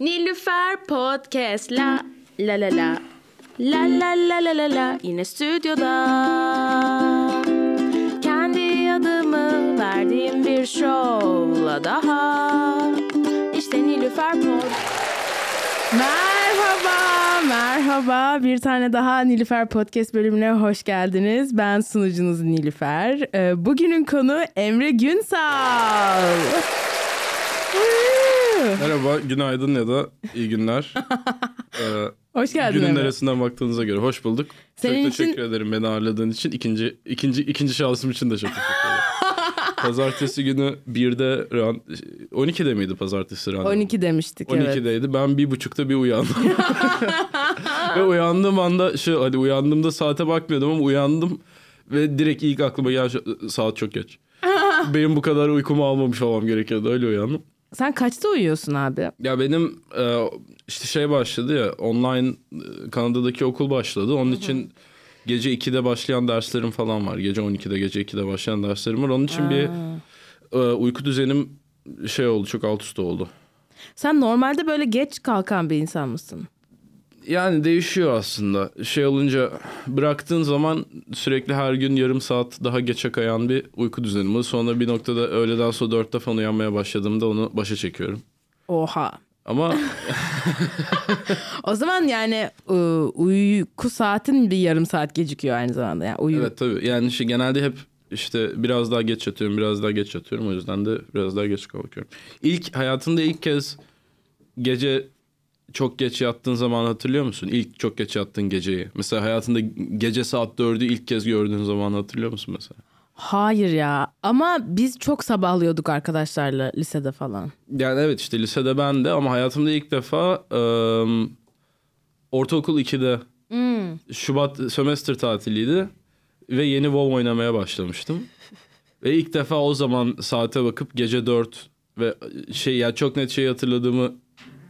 Nilüfer Podcast la la la la La la la la la la yine stüdyoda Kendi adımı verdiğim bir şovla daha İşte Nilüfer Pod Merhaba, merhaba. Bir tane daha Nilüfer Podcast bölümüne hoş geldiniz. Ben sunucunuz Nilüfer. Ee, Bugünün konu Emre Günsal. Merhaba, günaydın ya da iyi günler. Ee, Hoş geldin günün Emre. neresinden baktığınıza göre hoş bulduk. Senin çok için- teşekkür ederim beni ağırladığın için. İkinci, ikinci, ikinci şansım için de çok teşekkür ederim. pazartesi günü 1'de, ran- 12'de miydi pazartesi randevu? 12 demiştik evet. 12'deydi. Ben bir buçukta bir uyandım. ve uyandığım anda şu hadi uyandığımda saate bakmıyordum ama uyandım ve direkt ilk aklıma şu- saat çok geç. Benim bu kadar uykumu almamış olmam gerekiyordu öyle uyandım. Sen kaçta uyuyorsun abi? Ya benim e, işte şey başladı ya online e, Kanada'daki okul başladı. Onun için gece 2'de başlayan derslerim falan var. Gece 12'de gece 2'de başlayan derslerim var. Onun için bir e, uyku düzenim şey oldu çok alt üst oldu. Sen normalde böyle geç kalkan bir insan mısın? Yani değişiyor aslında. Şey olunca bıraktığın zaman sürekli her gün yarım saat daha geçe kayan bir uyku düzenim var. Sonra bir noktada öğleden sonra dörtte falan uyanmaya başladığımda onu başa çekiyorum. Oha. Ama O zaman yani e, uyku saatin bir yarım saat gecikiyor aynı zamanda. Yani uyu. Evet tabii. Yani şey, genelde hep işte biraz daha geç yatıyorum, biraz daha geç yatıyorum. O yüzden de biraz daha geç kalkıyorum. İlk hayatında ilk kez gece çok geç yattığın zaman hatırlıyor musun? İlk çok geç yattığın geceyi. Mesela hayatında gece saat dördü ilk kez gördüğün zaman hatırlıyor musun mesela? Hayır ya ama biz çok sabahlıyorduk arkadaşlarla lisede falan. Yani evet işte lisede ben de ama hayatımda ilk defa ıı, ortaokul 2'de Şubat sömestr tatiliydi ve yeni WoW oynamaya başlamıştım. Ve ilk defa o zaman saate bakıp gece 4 ve şey ya çok net şey hatırladığımı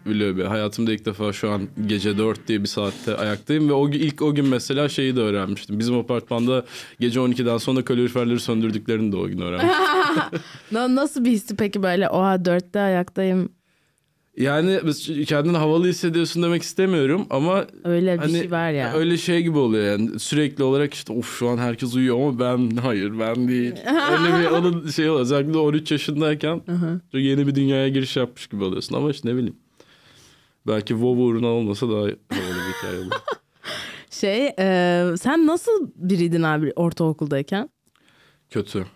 bir. Hayatımda ilk defa şu an gece 4 diye bir saatte ayaktayım ve o ilk o gün mesela şeyi de öğrenmiştim. Bizim apartmanda gece 12'den sonra kaloriferleri söndürdüklerini de o gün öğrenmiştim. Na- nasıl bir histi peki böyle oha dörtte ayaktayım Yani kendini havalı hissediyorsun demek istemiyorum ama öyle bir hani şey var ya. öyle şey gibi oluyor yani sürekli olarak işte of şu an herkes uyuyor ama ben hayır ben değil. öyle bir onun şey oluyor özellikle 13 yaşındayken yeni bir dünyaya giriş yapmış gibi oluyorsun ama işte ne bileyim. Belki WoW uğruna olmasa daha havalı bir hikaye olur. Şey e, sen nasıl biriydin abi ortaokuldayken? Kötü.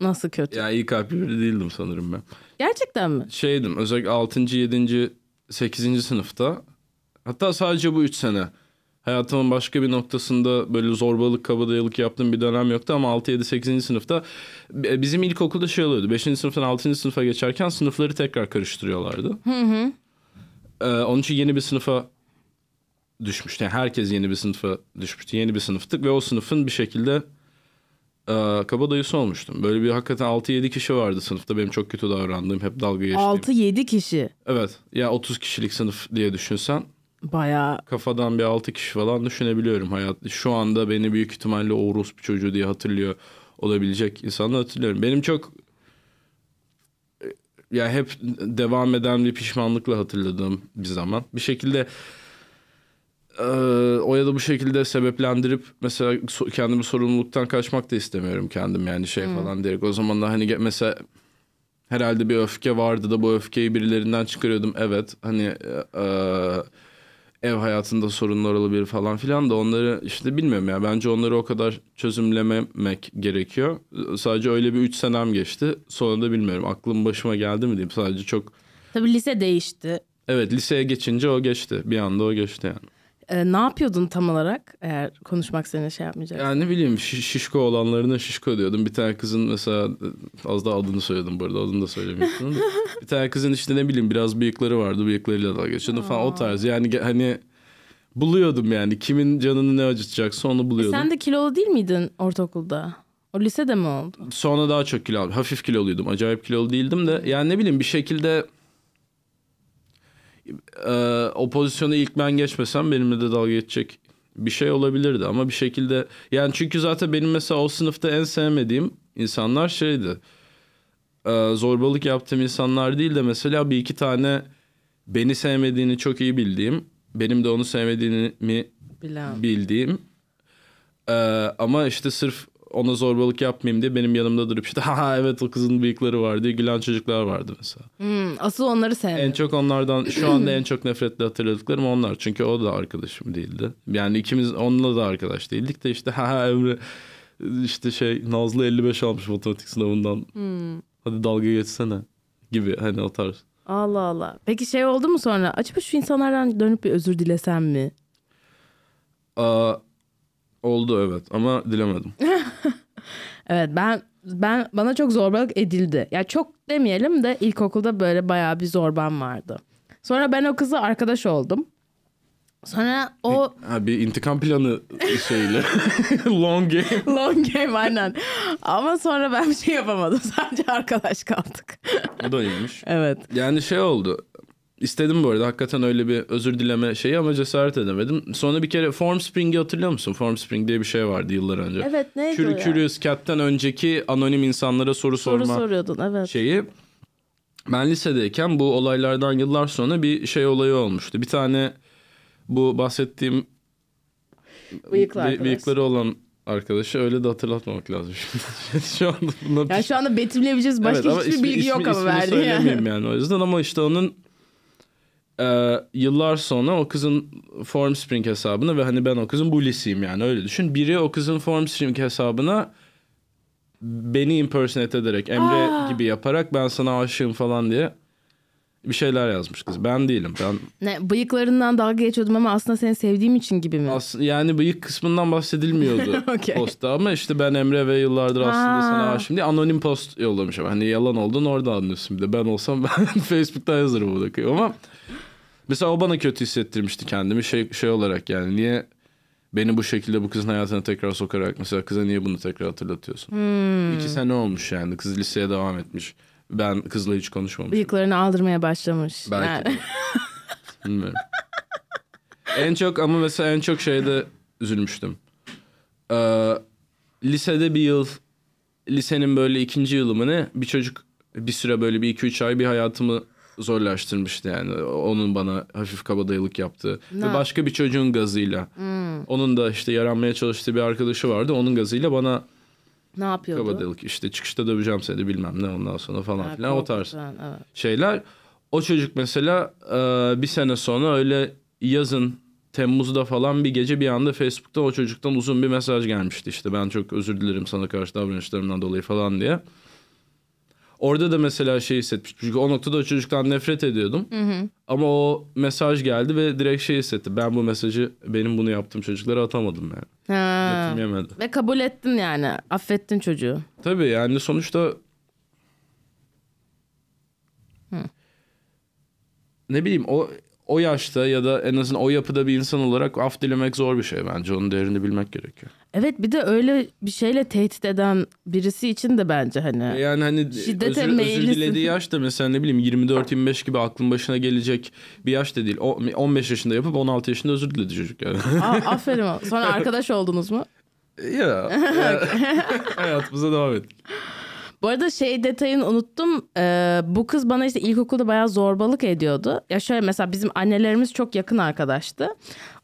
Nasıl kötü? Ya iyi kalpli biri değildim sanırım ben. Gerçekten mi? Şeydim özellikle 6. 7. 8. sınıfta hatta sadece bu 3 sene hayatımın başka bir noktasında böyle zorbalık kabadayılık yaptığım bir dönem yoktu ama 6 7 8. sınıfta e, bizim ilkokulda şey oluyordu 5. sınıftan 6. sınıfa geçerken sınıfları tekrar karıştırıyorlardı. Ee, onun için yeni bir sınıfa düşmüştü. Yani herkes yeni bir sınıfa düşmüştü. Yeni bir sınıftık ve o sınıfın bir şekilde e, kabadayısı olmuştum. Böyle bir hakikaten 6-7 kişi vardı sınıfta benim çok kötü davrandığım hep dalga geçtiğim. 6-7 kişi. Evet. Ya 30 kişilik sınıf diye düşünsen Bayağı kafadan bir 6 kişi falan düşünebiliyorum hayat. Şu anda beni büyük ihtimalle o bir çocuğu diye hatırlıyor olabilecek insanlar hatırlıyorum. Benim çok e, ya hep devam eden bir pişmanlıkla hatırladığım bir zaman. Bir şekilde e, o ya da bu şekilde sebeplendirip mesela kendimi sorumluluktan kaçmak da istemiyorum kendim yani şey falan diyerek. O zaman da hani mesela herhalde bir öfke vardı da bu öfkeyi birilerinden çıkarıyordum. Evet hani e, ev hayatında sorunlar olabilir falan filan da onları işte bilmiyorum ya bence onları o kadar çözümlememek gerekiyor. Sadece öyle bir 3 senem geçti. Sonra da bilmiyorum aklım başıma geldi mi diyeyim. Sadece çok tabii lise değişti. evet liseye geçince o geçti. Bir anda o geçti yani. E, ne yapıyordun tam olarak eğer konuşmak seni şey yapmayacak? Yani ne bileyim şiş- şişko olanlarına şişko diyordum. Bir tane kızın mesela az daha adını söyledim bu arada adını da söylemiyorsun. bir tane kızın işte ne bileyim biraz bıyıkları vardı bıyıklarıyla dalga geçiyordum falan o tarz. Yani hani buluyordum yani kimin canını ne acıtacaksa onu E, buluyordum. sen de kilolu değil miydin ortaokulda? O lisede mi oldu? Sonra daha çok kilo aldım. Hafif kiloluydum. Acayip kilolu değildim de. Yani ne bileyim bir şekilde e, o pozisyona ilk ben geçmesem benimle de dalga geçecek bir şey olabilirdi. Ama bir şekilde yani çünkü zaten benim mesela o sınıfta en sevmediğim insanlar şeydi. E, zorbalık yaptığım insanlar değil de mesela bir iki tane beni sevmediğini çok iyi bildiğim, benim de onu sevmediğini mi Bilen. bildiğim Ee, ama işte sırf ona zorbalık yapmayayım diye benim yanımda durup işte ha evet o kızın bıyıkları var diye gülen çocuklar vardı mesela. Hmm, asıl onları sevdim. En çok onlardan şu anda en çok nefretle hatırladıklarım onlar. Çünkü o da arkadaşım değildi. Yani ikimiz onunla da arkadaş değildik de işte ha Emre işte şey Nazlı 55 almış matematik sınavından. Hadi dalga geçsene gibi hani o tarz. Allah Allah. Peki şey oldu mu sonra? Acaba şu insanlardan dönüp bir özür dilesem mi? Aa, oldu evet ama dilemedim. Evet ben ben bana çok zorbalık edildi. Ya çok demeyelim de ilkokulda böyle bayağı bir zorbam vardı. Sonra ben o kızla arkadaş oldum. Sonra o Ha, bir intikam planı şeyle. Long game. long game aynen. Ama sonra ben bir şey yapamadım. Sadece arkadaş kaldık. O da iyiymiş. evet. Yani şey oldu. İstedim bu arada hakikaten öyle bir özür dileme şeyi ama cesaret edemedim. Sonra bir kere Formspring'i hatırlıyor musun? Formspring diye bir şey vardı yıllar önce. Evet neydi Cur- o ya? Curious Cat'ten önceki anonim insanlara soru, Soru sorma soruyordun evet. şeyi. Ben lisedeyken bu olaylardan yıllar sonra bir şey olayı olmuştu. Bir tane bu bahsettiğim Bıyıklı arkadaş. bıyıkları olan arkadaşı öyle de hatırlatmamak lazım. Şu anda buna Yani şu anda betimleyebileceğiz başka Evet, ama hiçbir ismi- bilgi yok ismi- ama ismini verdi yani. söylemeyeyim yani o yüzden ama işte onun e, yıllar sonra o kızın Formspring hesabına ve hani ben o kızın bulisiyim yani öyle düşün. Biri o kızın Formspring hesabına beni impersonate ederek Emre Aa. gibi yaparak ben sana aşığım falan diye bir şeyler yazmış kız. Ben değilim. Ben Ne bıyıklarından dalga geçiyordum ama aslında seni sevdiğim için gibi mi? as- yani bıyık kısmından bahsedilmiyordu Okey. postta ama işte ben Emre ve yıllardır aslında Aa. sana aşığım diye anonim post yollamışım. Hani yalan olduğunu orada anlıyorsun bir de. Ben olsam ben Facebook'ta yazarım bunu. Ama mesela o bana kötü hissettirmişti kendimi şey şey olarak yani niye beni bu şekilde bu kızın hayatına tekrar sokarak mesela kıza niye bunu tekrar hatırlatıyorsun? Hmm. İki sene olmuş yani kız liseye devam etmiş. Ben kızla hiç konuşmamışım. Bıyıklarını aldırmaya başlamış. Belki Yani. Bilmiyorum. en çok ama mesela en çok şeyde üzülmüştüm. Ee, lisede bir yıl lisenin böyle ikinci yılı mı ne bir çocuk bir süre böyle bir iki üç ay bir hayatımı zorlaştırmıştı yani. Onun bana hafif kabadayılık yaptığı. Ne? Ve başka bir çocuğun gazıyla. Hmm. Onun da işte yaranmaya çalıştığı bir arkadaşı vardı. Onun gazıyla bana Ne yapıyordu? kabadayılık işte çıkışta döveceğim seni bilmem ne ondan sonra falan Ha, filan o tarz korkutan, evet. şeyler. O çocuk mesela e, bir sene sonra öyle yazın Temmuz'da falan bir gece bir anda Facebook'ta o çocuktan uzun bir mesaj gelmişti işte ben çok özür dilerim sana karşı davranışlarımdan dolayı falan diye. Orada da mesela şey hissetmiştim. Çünkü o noktada o çocuktan nefret ediyordum. Ama o mesaj geldi ve direkt şey hissetti. Ben bu mesajı benim bunu yaptığım çocuklara atamadım yani. Ha. Yetim yemedi. Ve kabul ettin yani. Affettin çocuğu. Tabii yani sonuçta ne bileyim o o yaşta ya da en azından o yapıda bir insan olarak af dilemek zor bir şey bence. Onun değerini bilmek gerekiyor. Evet bir de öyle bir şeyle tehdit eden birisi için de bence hani. Yani hani Şiddete özür, özür dilediği yaş da mesela ne bileyim 24-25 gibi aklın başına gelecek bir yaş da değil. O, 15 yaşında yapıp 16 yaşında özür diledi çocuk yani. Aa, aferin. o. Sonra arkadaş oldunuz mu? ya. Hayatımıza devam et. Bu arada şey detayını unuttum. Ee, bu kız bana işte ilkokulda bayağı zorbalık ediyordu. Ya şöyle mesela bizim annelerimiz çok yakın arkadaştı.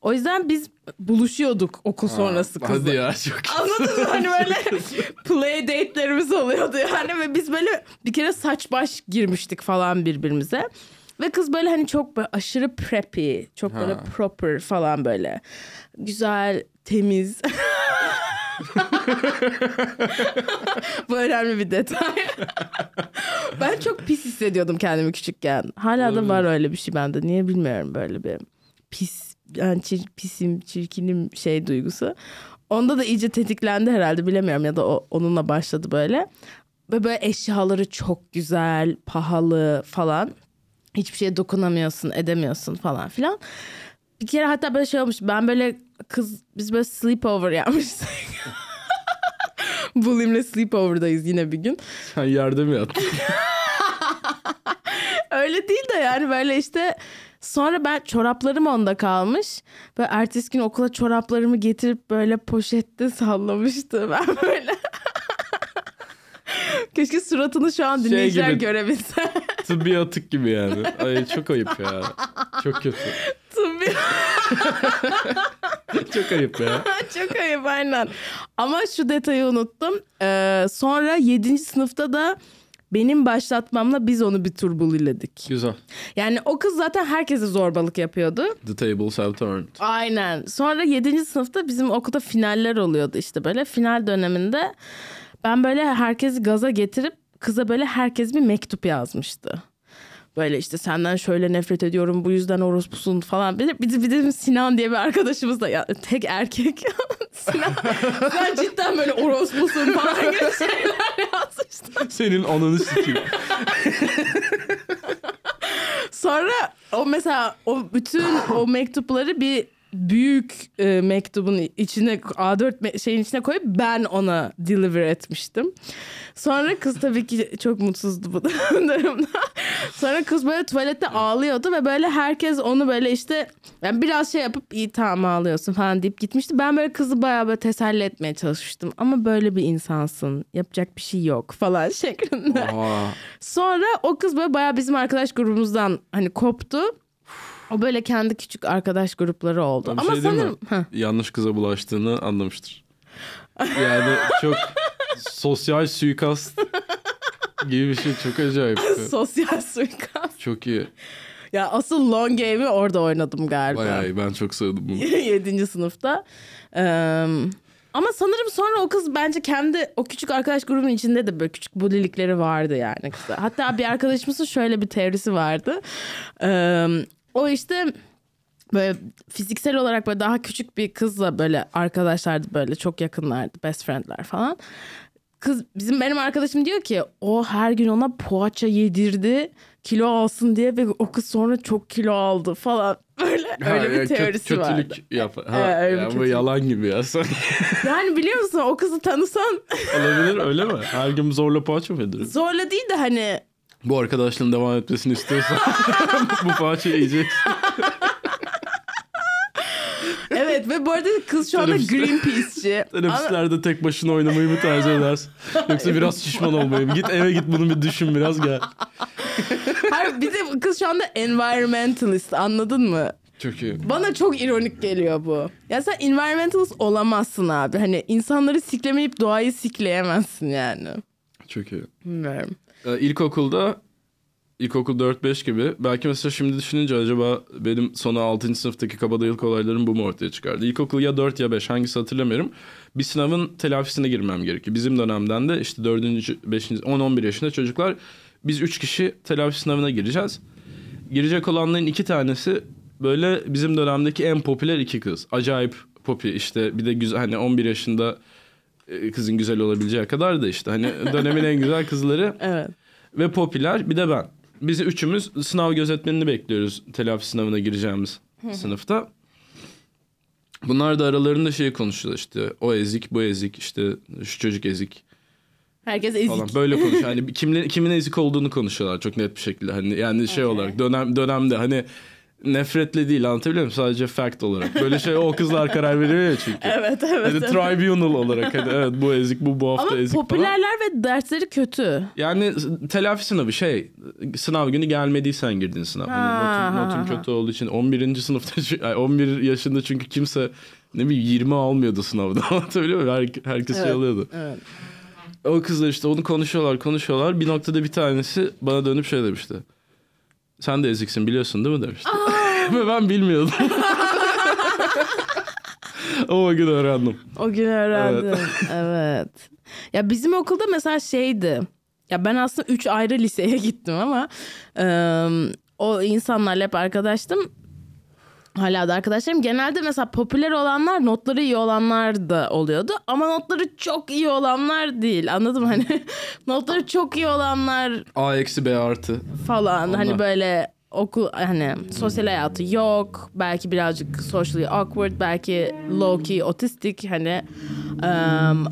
O yüzden biz buluşuyorduk okul sonrası kızla. Hadi ya çok Anladın mı? Hani böyle play date'lerimiz oluyordu yani ve biz böyle bir kere saç baş girmiştik falan birbirimize. Ve kız böyle hani çok böyle aşırı preppy, çok böyle Ha. proper falan böyle. Güzel, temiz. Bu önemli bir detay. ben çok pis hissediyordum kendimi küçükken. Hala da var öyle bir şey bende. Niye bilmiyorum böyle bir pis, yani çir- pisim, çirkinim şey duygusu. Onda da iyice tetiklendi herhalde bilemiyorum ya da o, onunla başladı böyle. Ve böyle eşyaları çok güzel, pahalı falan. Hiçbir şeye dokunamıyorsun, edemiyorsun falan filan. Bir kere hatta böyle şey olmuş. Ben böyle kız biz böyle sleepover yapmıştık. Bulim'le sleepover'dayız yine bir gün. Sen yerde mi yattın? Öyle değil de yani böyle işte sonra ben çoraplarım onda kalmış. Ve ertesi gün okula çoraplarımı getirip böyle poşette sallamıştı. Ben böyle Keşke suratını şu an Şey dinleyiciler gibi. görebilse. Tıbbi atık gibi yani. Ay çok ayıp ya. Çok kötü. Tıbbi Çok ayıp ya. çok ayıp aynen. Ama şu detayı unuttum. Ee, sonra 7. sınıfta da benim başlatmamla biz onu bir tur buliledik. Güzel. Yani o kız zaten herkese zorbalık yapıyordu. The tables have turned. Aynen. Sonra 7. sınıfta bizim okulda finaller oluyordu işte böyle. Final döneminde ben böyle herkesi gaza getirip kıza böyle herkes bir mektup yazmıştı. Böyle işte senden şöyle nefret ediyorum bu yüzden orospusun falan. Bir de, bir de, bir de Sinan diye bir arkadaşımız da ya, tek erkek. Sinan, Sinan cidden böyle orospusun falan gibi şeyler yazmıştı. Senin ananı sikeyim. Sonra o mesela o bütün o mektupları bir büyük e, mektubun içine A4 me- şeyin içine koyup ben ona deliver etmiştim. Sonra kız tabii ki çok mutsuzdu bu durumda. Sonra kız böyle tuvalette ağlıyordu ve böyle herkes onu böyle işte yani biraz şey yapıp iyi tamam ağlıyorsun falan deyip gitmişti. Ben böyle kızı bayağı böyle teselli etmeye çalışmıştım. Ama böyle bir insansın. Yapacak bir şey yok falan şeklinde. Aa, Sonra o kız böyle bayağı bizim arkadaş grubumuzdan hani koptu. O böyle kendi küçük arkadaş grupları oldu. Bir Ama şey sanırım Heh. yanlış kıza bulaştığını anlamıştır. Yani çok sosyal suikast gibi bir şey çok acayip. sosyal suikast. Çok iyi. Ya asıl long game'i orada oynadım galiba. Bayağı iyi. Ben çok sevdim bunu. 7. sınıfta. Ee, ama sanırım sonra o kız bence kendi o küçük arkadaş grubunun içinde de böyle küçük bulilikleri vardı yani kıza. Hatta bir arkadaşımızın şöyle bir teorisi vardı. Ee, o işte böyle fiziksel olarak böyle daha küçük bir kızla böyle arkadaşlardı böyle çok yakınlardı best friendler falan. Kız bizim benim arkadaşım diyor ki o her gün ona poğaça yedirdi kilo alsın diye ve o kız sonra çok kilo aldı falan böyle Ha, öyle bir ya, kötü- teorisi vardı. kötülük yap. Ha, Evet, öyle bir ya bu yalan gibi ya. Sen Yani biliyor musun o kızı tanısan olabilir öyle mi? Her gün zorla poğaça mı yediriyor? zorla değil de hani Bu arkadaşlığın devam etmesini istiyorsan bu poğaçayı yiyeceksin. evet ve bu arada kız şu anda Greenpeace'ci. Ama- Teneffüslerde tek başına oynamayı mı tercih edersin? Yoksa biraz şişman olmayı mı? Git eve git bunu bir düşün biraz gel. Hayır bir de kız şu anda environmentalist anladın mı? Çok iyi. Bana çok ironik geliyor bu. Ya sen environmentalist olamazsın abi. Hani insanları siklemeyip doğayı sikleyemezsin yani. Çok iyi. Bilmiyorum. Ee, ilkokulda ilkokul 4-5 gibi belki mesela şimdi düşününce acaba benim sonu 6. sınıftaki kabadayılık olaylarım bu mu ortaya çıkardı? İlkokul ya 4 ya 5 hangisi hatırlamıyorum. Bir sınavın telafisine girmem gerekiyor. Bizim dönemden de işte 4. 5. 10-11 yaşında çocuklar biz 3 kişi telafi sınavına gireceğiz. Girecek olanların iki tanesi böyle bizim dönemdeki en popüler iki kız. Acayip popi işte bir de güzel hani 11 yaşında e, kızın güzel olabileceği kadar da işte hani dönemin en güzel kızları Evet. ve popüler bir de ben. Biz üçümüz sınav gözetmenini bekliyoruz telafi sınavına gireceğimiz sınıfta. Bunlar da aralarında şey konuşuyorlar işte o ezik bu ezik işte şu çocuk ezik Herkes ezik. falan böyle konuşuyor. Hani kimle, kimin ezik olduğunu konuşuyorlar çok net bir şekilde. Hani yani şey Okey. olarak dönem dönemde hani nefretle değil anlatabiliyor muyum? Sadece fact olarak. Böyle şey o kızlar karar veriyor ya çünkü. Evet evet. Hani evet. tribunal olarak hani evet bu ezik bu bu hafta Ama ezik falan. popülerler ve dersleri kötü. Yani telafi sınavı şey sınav günü gelmediysen girdin sınav. Ha, Hani notun, notun kötü olduğu için 11. sınıfta çü- ay, 11 yaşında çünkü kimse ne bileyim 20 almıyordu sınavda. Anlatabiliyor muyum? Her, herkes şey Evet. alıyordu. Evet. O kızlar işte onu konuşuyorlar konuşuyorlar. Bir noktada bir tanesi bana dönüp şey demişti. Sen de eziksin biliyorsun değil mi demişti. Ve ben bilmiyordum. o gün öğrendim. O gün öğrendim. Evet. Ya bizim okulda mesela şeydi. Ya ben aslında üç ayrı liseye gittim ama eee, o insanlarla hep arkadaştım. Hala da arkadaşlarım. Genelde mesela popüler olanlar notları iyi olanlar da oluyordu. Ama notları çok iyi olanlar değil. Anladın mı? Hani notları çok iyi olanlar A eksi B artı. falan. Onlar. Hani böyle okul hani sosyal hayatı yok. Belki birazcık socially awkward. Belki low key otistik hani em,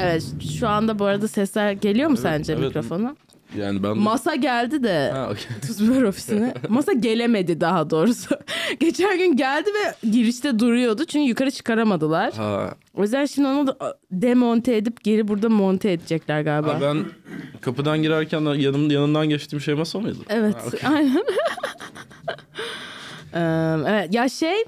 Evet şu anda bu arada sesler geliyor mu sence evet. mikrofona? Yani ben de... Masa geldi de Ha, okey. tuz biber ofisine. Masa gelemedi daha doğrusu. Geçen gün geldi ve girişte duruyordu. Çünkü yukarı çıkaramadılar. Ha, O yüzden şimdi onu da demonte edip geri burada monte edecekler galiba. ha, ben kapıdan girerken yanım, yanından geçtiğim şey masa mıydı? Evet, Ha, okey. aynen. Eee, evet, ya şey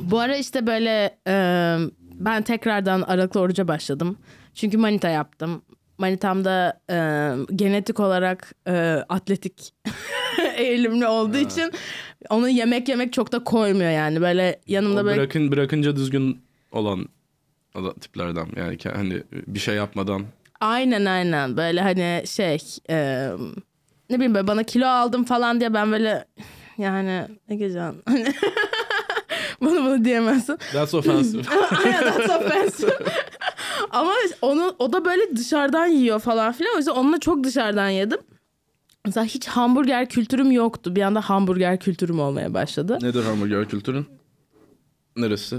bu ara işte böyle eee, ben tekrardan aralıklı oruca başladım. Çünkü manita yaptım. Manitam da eee, genetik olarak eee, atletik eğilimli olduğu için onu yemek yemek çok da koymuyor yani. Böyle yanımda O böyle bırakın bırakınca düzgün olan tiplerden yani hani bir şey yapmadan Aynen aynen böyle hani şey e, ne bileyim böyle bana kilo aldım falan diye ben böyle yani ne hani bana bunu diyemezsin. that's offensive. Aynen that's offensive. Ama onu o da böyle dışarıdan yiyor falan filan o yüzden onunla çok dışarıdan yedim. Mesela hiç hamburger kültürüm yoktu. Bir anda hamburger kültürüm olmaya başladı. Nedir hamburger kültürün? Neresi?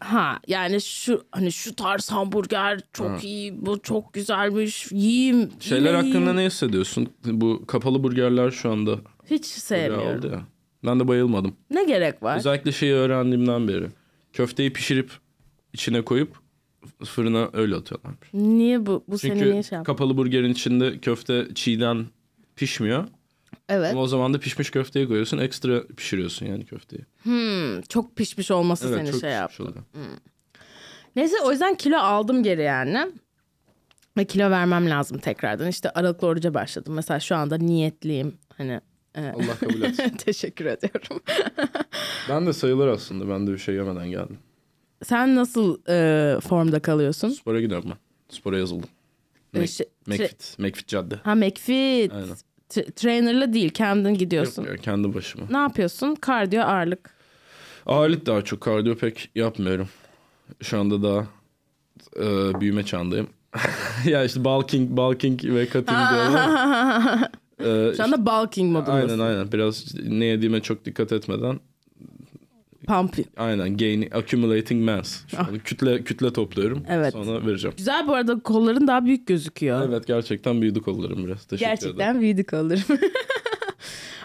Ha yani şu hani şu tarz hamburger çok iyi, bu çok güzelmiş. Yiyeyim. Şeyler yine hakkında yiyeyim. ne hissediyorsun? Bu kapalı burgerler şu anda Hiç sevmiyorum. ya. Ben de bayılmadım. Ne gerek var? Özellikle şeyi öğrendiğimden beri. Köfteyi pişirip içine koyup fırına öyle atıyorlarmış. Niye bu? Bu Çünkü niye şey yaptı? kapalı burgerin içinde köfte çiğden pişmiyor. Evet. Ama o zaman da pişmiş köfteyi koyuyorsun. Ekstra pişiriyorsun yani köfteyi. Hmm, çok pişmiş olması Evet seni çok şey yaptı. oluyor. Neyse o yüzden kilo aldım geri yani. Ve kilo vermem lazım tekrardan. İşte aralıklı oruca başladım. Mesela şu anda niyetliyim. Hani e, Allah kabul etsin. teşekkür ediyorum. ben de sayılır aslında. Ben de bir şey yemeden geldim. Sen nasıl e, formda kalıyorsun? Spora gidiyorum ben. Spora yazıldım. E, Mac- şey- McFit. McFit cadde. Ha McFit. Aynen. T- trainer'la değil kendin gidiyorsun. Yok ya, kendi başıma. Ne yapıyorsun? Kardiyo ağırlık. Ağırlık daha çok. Kardiyo pek yapmıyorum. Şu anda daha e, büyüme çağındayım. ya işte bulking, bulking ve cutting diyorlar. E, Şu anda bulking modundasın. aynen aynen. Biraz ne yediğime çok dikkat etmeden Pumping. aynen gain accumulating mass. Şu anda kütle kütle topluyorum. Ah. Evet. Sonra vereceğim. Güzel bu arada kolların daha büyük gözüküyor. Evet gerçekten büyüdü kollarım biraz. Teşekkür ederim. Gerçekten büyüdük olurum.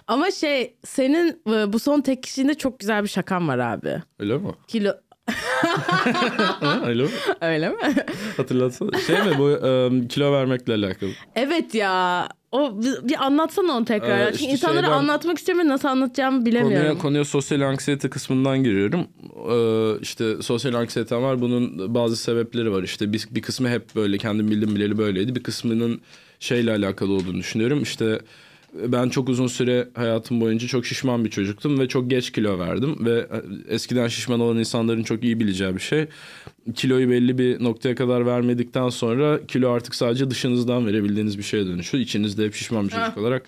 Ama şey senin e, bu son tek kişiliğinde çok güzel bir şakan var abi. Öyle mi? Kilo Öyle mi? öyle mi? Hatırlatsana. Şey mi bu e, kilo vermekle alakalı? evet ya. O bir, anlatsana onu tekrar. Ee, Çünkü işte insanlara şeyden- anlatmak istiyorum ve nasıl anlatacağımı bilemiyorum. Konuya, konuya sosyal anksiyete kısmından giriyorum. Ee, işte sosyal anksiyetem var. Bunun bazı sebepleri var. İşte bir, bir kısmı hep böyle kendim bildim bileli böyleydi. Bir kısmının şeyle alakalı olduğunu düşünüyorum. İşte ben çok uzun süre hayatım boyunca çok şişman bir çocuktum ve çok geç kilo verdim ve eskiden şişman olan insanların çok iyi bileceği bir şey. Kiloyu belli bir noktaya kadar vermedikten sonra kilo artık sadece dışınızdan verebildiğiniz bir şeye dönüşüyor. İçinizde hep şişman bir çocuk olarak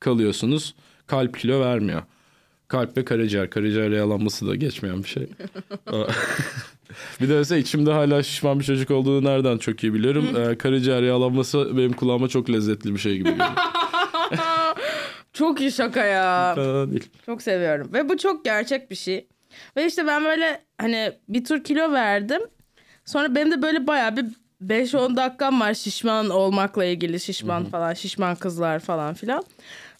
kalıyorsunuz. Kalp kilo vermiyor. Kalp ve karaciğer. Karaciğer yağlanması da geçmeyen bir şey. bir de mesela içimde hala şişman bir çocuk olduğunu nereden çok iyi biliyorum. Ee, karaciğer yağlanması benim kulağıma çok lezzetli bir şey gibi geliyor. Çok iyi şaka ya. Fena değil. Çok seviyorum. Ve bu çok gerçek bir şey. Ve işte ben böyle hani bir tur kilo verdim. Sonra benim de böyle bayağı bir 5-10 dakikam var şişman olmakla ilgili. Şişman falan, şişman kızlar falan filan.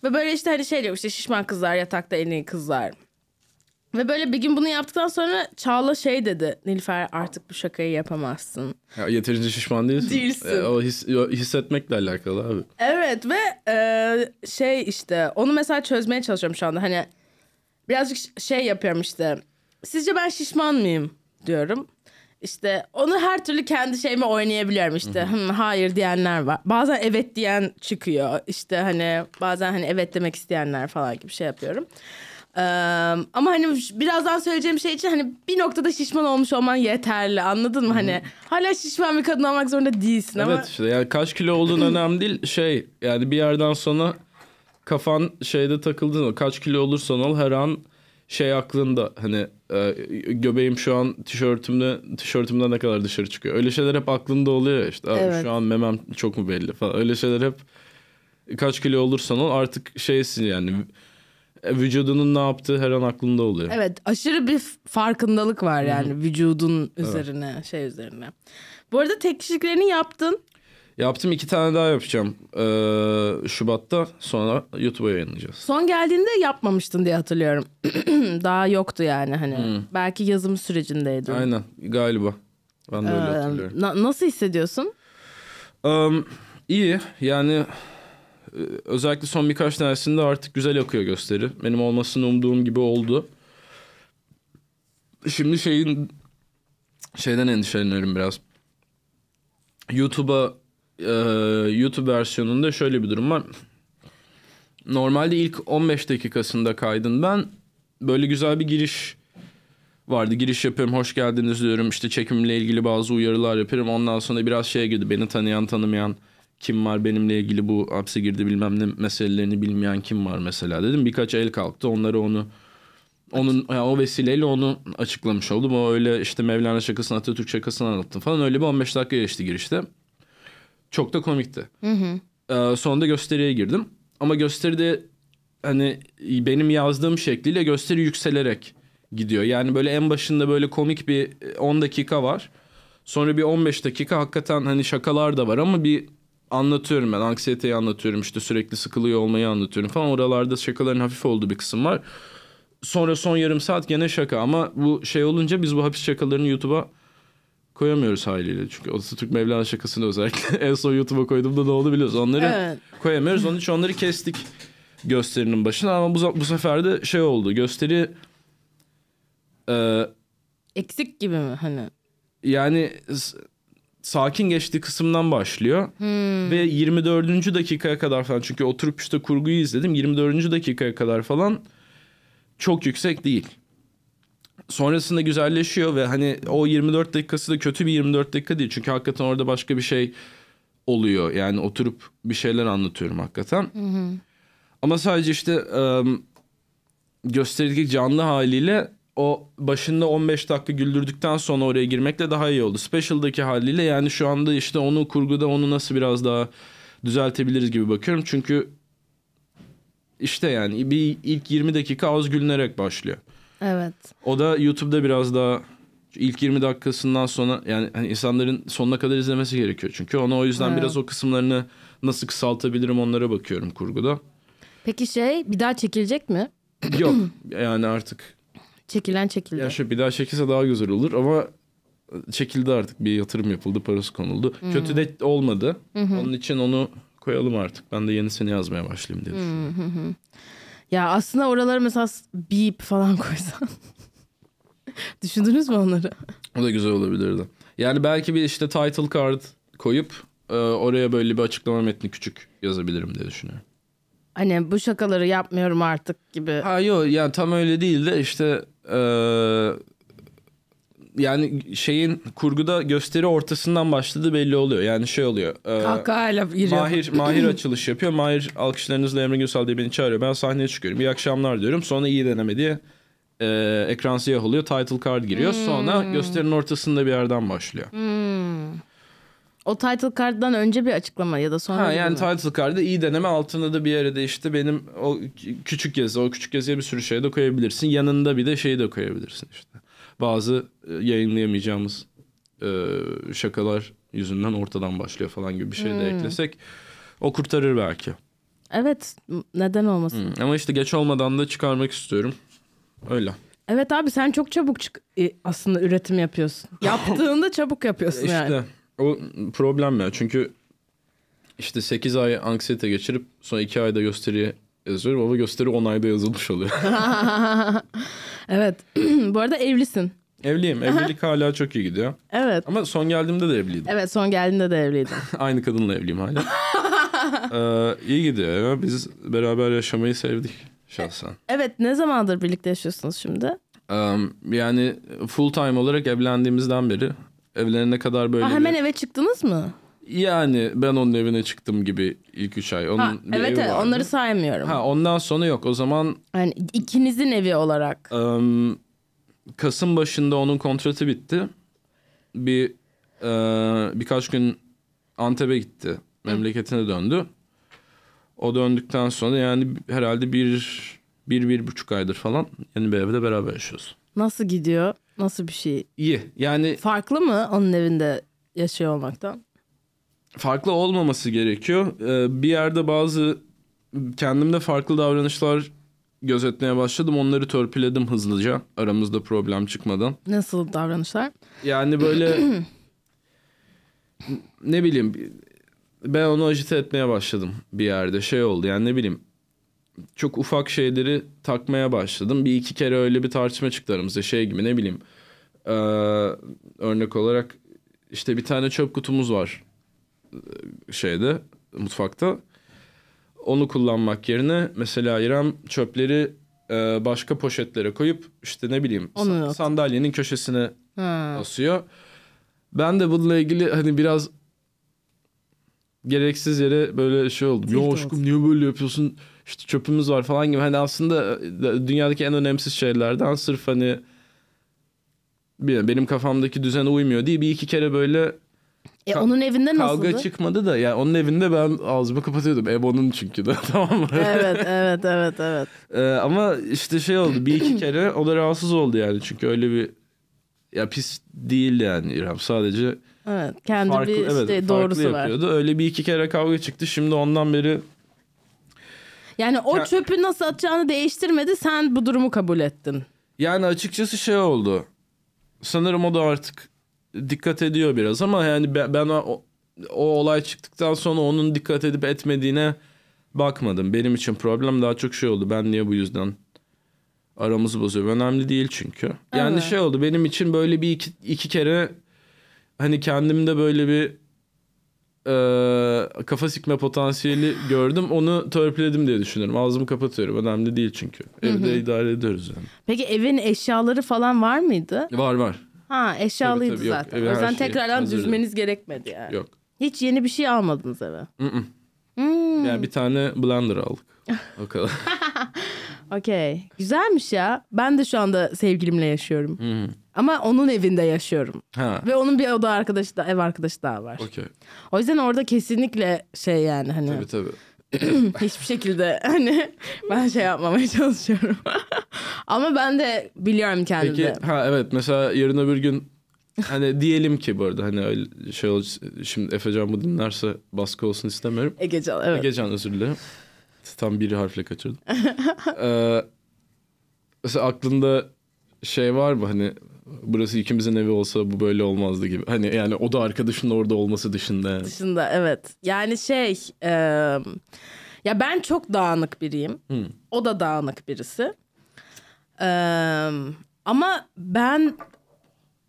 Ve böyle işte hani şey diyor işte şişman kızlar yatakta en iyi kızlar. Ve böyle bir gün bunu yaptıktan sonra Çağla şey dedi. Nilüfer artık bu şakayı yapamazsın. Ya, yeterince şişman değilsin. Değilsin. Ee, o his, o hissetmekle alakalı abi. Evet ve e, şey işte onu mesela çözmeye çalışıyorum şu anda. Hani birazcık şey yapıyorum işte. Sizce ben şişman mıyım diyorum. İşte onu her türlü kendi şeyime oynayabiliyorum işte. "Hı, hayır diyenler var. Bazen evet diyen çıkıyor. İşte hani bazen hani evet demek isteyenler falan gibi şey yapıyorum. Ee, ama hani birazdan söyleyeceğim şey için hani bir noktada şişman olmuş olman yeterli anladın mı? Hani hala şişman bir kadın olmak zorunda değilsin ama Evet işte yani kaç kilo olduğun önemli değil. Şey yani bir yerden sonra kafan şeyde takıldın kaç kilo olursan ol her an şey aklında hani e, göbeğim şu an tişörtümde tişörtümden ne kadar dışarı çıkıyor. Öyle şeyler hep aklında oluyor işte. Evet. Şu an memem çok mu belli falan. Öyle şeyler hep kaç kilo olursan ol artık şeysin yani e, vücudunun ne yaptığı her an aklında oluyor. Evet aşırı bir farkındalık var yani vücudun üzerine şey üzerine. Bu arada tek kişiliklerini yaptın. Yaptım iki tane daha yapacağım. Ee, Şubat'ta sonra YouTube'a yayınlayacağız. Son geldiğinde yapmamıştın diye hatırlıyorum. Daha yoktu yani hani. Belki yazım sürecindeydin. Aynen galiba. Ben de öyle Ee, hatırlıyorum. na- nasıl hissediyorsun? Um, iyi yani özellikle son birkaç tanesinde artık güzel akıyor gösteri. Benim olmasını umduğum gibi oldu. Şimdi şeyin şeyden endişeleniyorum biraz. YouTube'a e, YouTube versiyonunda şöyle bir durum var. Normalde ilk 15 dakikasında kaydın ben böyle güzel bir giriş vardı. Giriş yapıyorum, hoş geldiniz diyorum. İşte çekimle ilgili bazı uyarılar yapıyorum. Ondan sonra biraz şeye girdi. Beni tanıyan, tanımayan kim var benimle ilgili bu hapse girdi bilmem ne meselelerini bilmeyen kim var mesela dedim. Birkaç el kalktı. Onları onu onun yani o vesileyle onu açıklamış oldum. O öyle işte Mevlana şakasını, Atatürk şakasını anlattım falan. Öyle bir 15 dakika geçti girişte. Çok da komikti. Ee, sonunda gösteriye girdim. Ama gösteride hani benim yazdığım şekliyle gösteri yükselerek gidiyor. Yani böyle en başında böyle komik bir 10 dakika var. Sonra bir 15 dakika hakikaten hani şakalar da var ama bir anlatıyorum ben. Anksiyeteyi anlatıyorum işte sürekli sıkılıyor olmayı anlatıyorum falan. Oralarda şakaların hafif olduğu bir kısım var. Sonra son yarım saat gene şaka ama bu şey olunca biz bu hafif şakalarını YouTube'a koyamıyoruz haliyle. Çünkü Atatürk Mevlana şakasını özellikle en son YouTube'a koyduğumda ne oldu biliyoruz. Onları Evet. koyamıyoruz. Onun için onları kestik gösterinin başına ama bu, bu sefer de şey oldu. Gösteri e, Eksik gibi mi hani? yani sakin geçtiği kısımdan başlıyor ve 24. dakikaya kadar falan çünkü oturup işte kurguyu izledim 24. dakikaya kadar falan çok yüksek değil. Sonrasında güzelleşiyor ve hani o 24 dakikası da kötü bir 24 dakika değil. Çünkü hakikaten orada başka bir şey oluyor. Yani oturup bir şeyler anlatıyorum hakikaten. Ama sadece işte ım, gösterideki canlı haliyle o başında 15 dakika güldürdükten sonra oraya girmekle daha iyi oldu. Special'daki haliyle yani şu anda işte onu kurguda onu nasıl biraz daha düzeltebiliriz gibi bakıyorum. Çünkü işte yani bir ilk 20 dakika az gülünerek başlıyor. Evet. O da YouTube'da biraz daha ilk 20 dakikasından sonra yani hani insanların sonuna kadar izlemesi gerekiyor. Çünkü ona o yüzden Evet. biraz o kısımlarını nasıl kısaltabilirim onlara bakıyorum kurguda. Peki şey bir daha çekilecek mi? Yok yani artık Çekilen çekildi. ya şu bir daha çekilse daha güzel olur ama çekildi artık bir yatırım yapıldı parası konuldu. Kötü de olmadı. Onun için onu koyalım artık. Ben de yenisini yazmaya başlayayım diye düşünüyorum. Ya aslında oralara mesela beep falan koysan. Düşündünüz mü onları? O da güzel olabilirdi. Yani belki bir işte title card koyup e, oraya böyle bir açıklama metni küçük yazabilirim diye düşünüyorum. Hani bu şakaları yapmıyorum artık gibi. Ha yok yani tam öyle değil de işte e, yani şeyin kurguda gösteri ortasından başladığı belli oluyor. Yani şey oluyor. e, Kahkahayla giriyor. Mahir, Mahir açılış yapıyor. Mahir alkışlarınızla Emre Günsal diye beni çağırıyor. Ben sahneye çıkıyorum. İyi akşamlar diyorum. Sonra iyi deneme diye e, ekran siyah oluyor. Title card giriyor. Sonra gösterinin ortasında bir yerden başlıyor. O title card'dan önce bir açıklama ya da sonra Ha yani mi? title card'da iyi deneme altında da bir yere de işte benim o küçük yazı o küçük yazıya bir sürü şey de koyabilirsin. Yanında bir de şeyi de koyabilirsin işte. Bazı e, yayınlayamayacağımız e, şakalar yüzünden ortadan başlıyor falan gibi bir şey de eklesek o kurtarır belki. Evet neden olmasın? Hı, Ama işte geç olmadan da çıkarmak istiyorum. Öyle. Evet abi sen çok çabuk çık e, aslında üretim yapıyorsun. Yaptığında çabuk yapıyorsun İşte yani. O problem ya. Çünkü işte 8 ay anksiyete geçirip sonra 2 ayda gösteriye yazıyorum ama gösteri 10 ayda yazılmış oluyor. Evet. Bu arada evlisin. Evliyim. Evlilik hala çok iyi gidiyor. Evet. Ama son geldiğimde de evliydim. Evet son geldiğinde de evliydin. Aynı kadınla evliyim hala. ee, iyi gidiyor ya. Biz beraber yaşamayı sevdik şahsen. Evet ne zamandır birlikte yaşıyorsunuz şimdi? Ee, yani full time olarak evlendiğimizden beri evlenene kadar böyle Ha, bir- hemen eve çıktınız mı? Yani ben onun evine çıktım gibi ilk üç ay. Onun Ha, bir evet evi evet vardı. onları saymıyorum. Ha ondan sonra yok. O zaman Yani ikinizin evi olarak. Em, Kasım başında onun kontratı bitti. Bir e, birkaç gün Antep'e gitti. Memleketine döndü. O döndükten sonra yani herhalde bir, bir, bir buçuk aydır falan yeni bir evde beraber yaşıyoruz. Nasıl gidiyor? Nasıl bir şey? İyi. Yani Farklı mı onun evinde yaşıyor olmaktan? farklı olmaması gerekiyor. Ee, bir yerde bazı kendimde farklı davranışlar gözetmeye başladım. Onları törpüledim hızlıca aramızda problem çıkmadan. Nasıl davranışlar? Yani böyle ne bileyim ben onu ajite etmeye başladım bir yerde şey oldu yani ne bileyim çok ufak şeyleri takmaya başladım. Bir iki kere öyle bir tartışma çıktı aramızda şey gibi ne bileyim Ee, örnek olarak işte bir tane çöp kutumuz var e, şeyde mutfakta. Onu kullanmak yerine mesela İrem çöpleri e, başka poşetlere koyup işte ne bileyim Onu sandalyenin köşesine Ha. asıyor. Ben de bununla ilgili hani biraz gereksiz yere böyle şey. Tilt Ya aşkım niye böyle yapıyorsun? İşte çöpümüz var falan gibi. Hani aslında e, dünyadaki en önemsiz şeylerden sırf hani benim kafamdaki düzene uymuyor diye bir iki kere böyle E, onun evinde nasıldı? kavga çıkmadı da ya onun evinde ben ağzımı kapatıyordum. Ev onun çünkü de tamam mı? evet, evet, evet, evet. Ee, ama işte şey oldu bir iki kere o da rahatsız oldu yani çünkü öyle bir ya pis değildi yani İrem sadece Evet, kendi farklı bir evet işte farklı doğrusu var. yapıyordu. Öyle bir iki kere kavga çıktı. Şimdi ondan beri Yani o Ya- çöpü nasıl atacağını değiştirmedi. Sen bu durumu kabul ettin. yani açıkçası şey oldu. Sanırım o da artık dikkat ediyor biraz ama yani ben, ben o, o olay çıktıktan sonra onun dikkat edip etmediğine bakmadım. Benim için problem daha çok şey oldu. Ben niye bu yüzden aramızı bozuyor? Önemli değil çünkü. Yani Evet. şey oldu benim için böyle bir iki, iki kere hani kendimde böyle bir e, kafa sikme potansiyeli gördüm. Onu törpüledim diye düşünüyorum. Ağzımı kapatıyorum. Önemli değil çünkü. Evde idare ediyoruz yani. Peki evin eşyaları falan var mıydı? Var var. Ha eşyalıydı Tabii, tabii, yok. zaten. Evin o yüzden tekrardan hazırdı. düzmeniz gerekmedi yani. Yok. Hiç yeni bir şey almadınız eve. Hmm, Yani bir tane blender aldık. O kadar. Okey. Güzelmiş ya. Ben de şu anda sevgilimle yaşıyorum. Hı hı. Ama onun evinde yaşıyorum. ha. Ve onun bir oda arkadaşı da ev arkadaşı daha var. Okey. O yüzden orada kesinlikle şey yani hani Tabii tabii. hiçbir şekilde hani ben şey yapmamaya çalışıyorum. Ama ben de biliyorum kendimde. Peki ha evet mesela yarın öbür gün hani diyelim ki bu arada hani öyle şey ol şimdi Efecan bu dinlerse baskı olsun istemiyorum. Egecan evet. Egecan özür dilerim. Tam biri harfle kaçırdım. ee, mesela aklında şey var mı hani burası ikimizin evi olsa bu böyle olmazdı gibi. Hani yani o da arkadaşın orada olması dışında. dışında evet. Yani şey e, ya ben çok dağınık biriyim. Hı. O da dağınık birisi. E, ama ben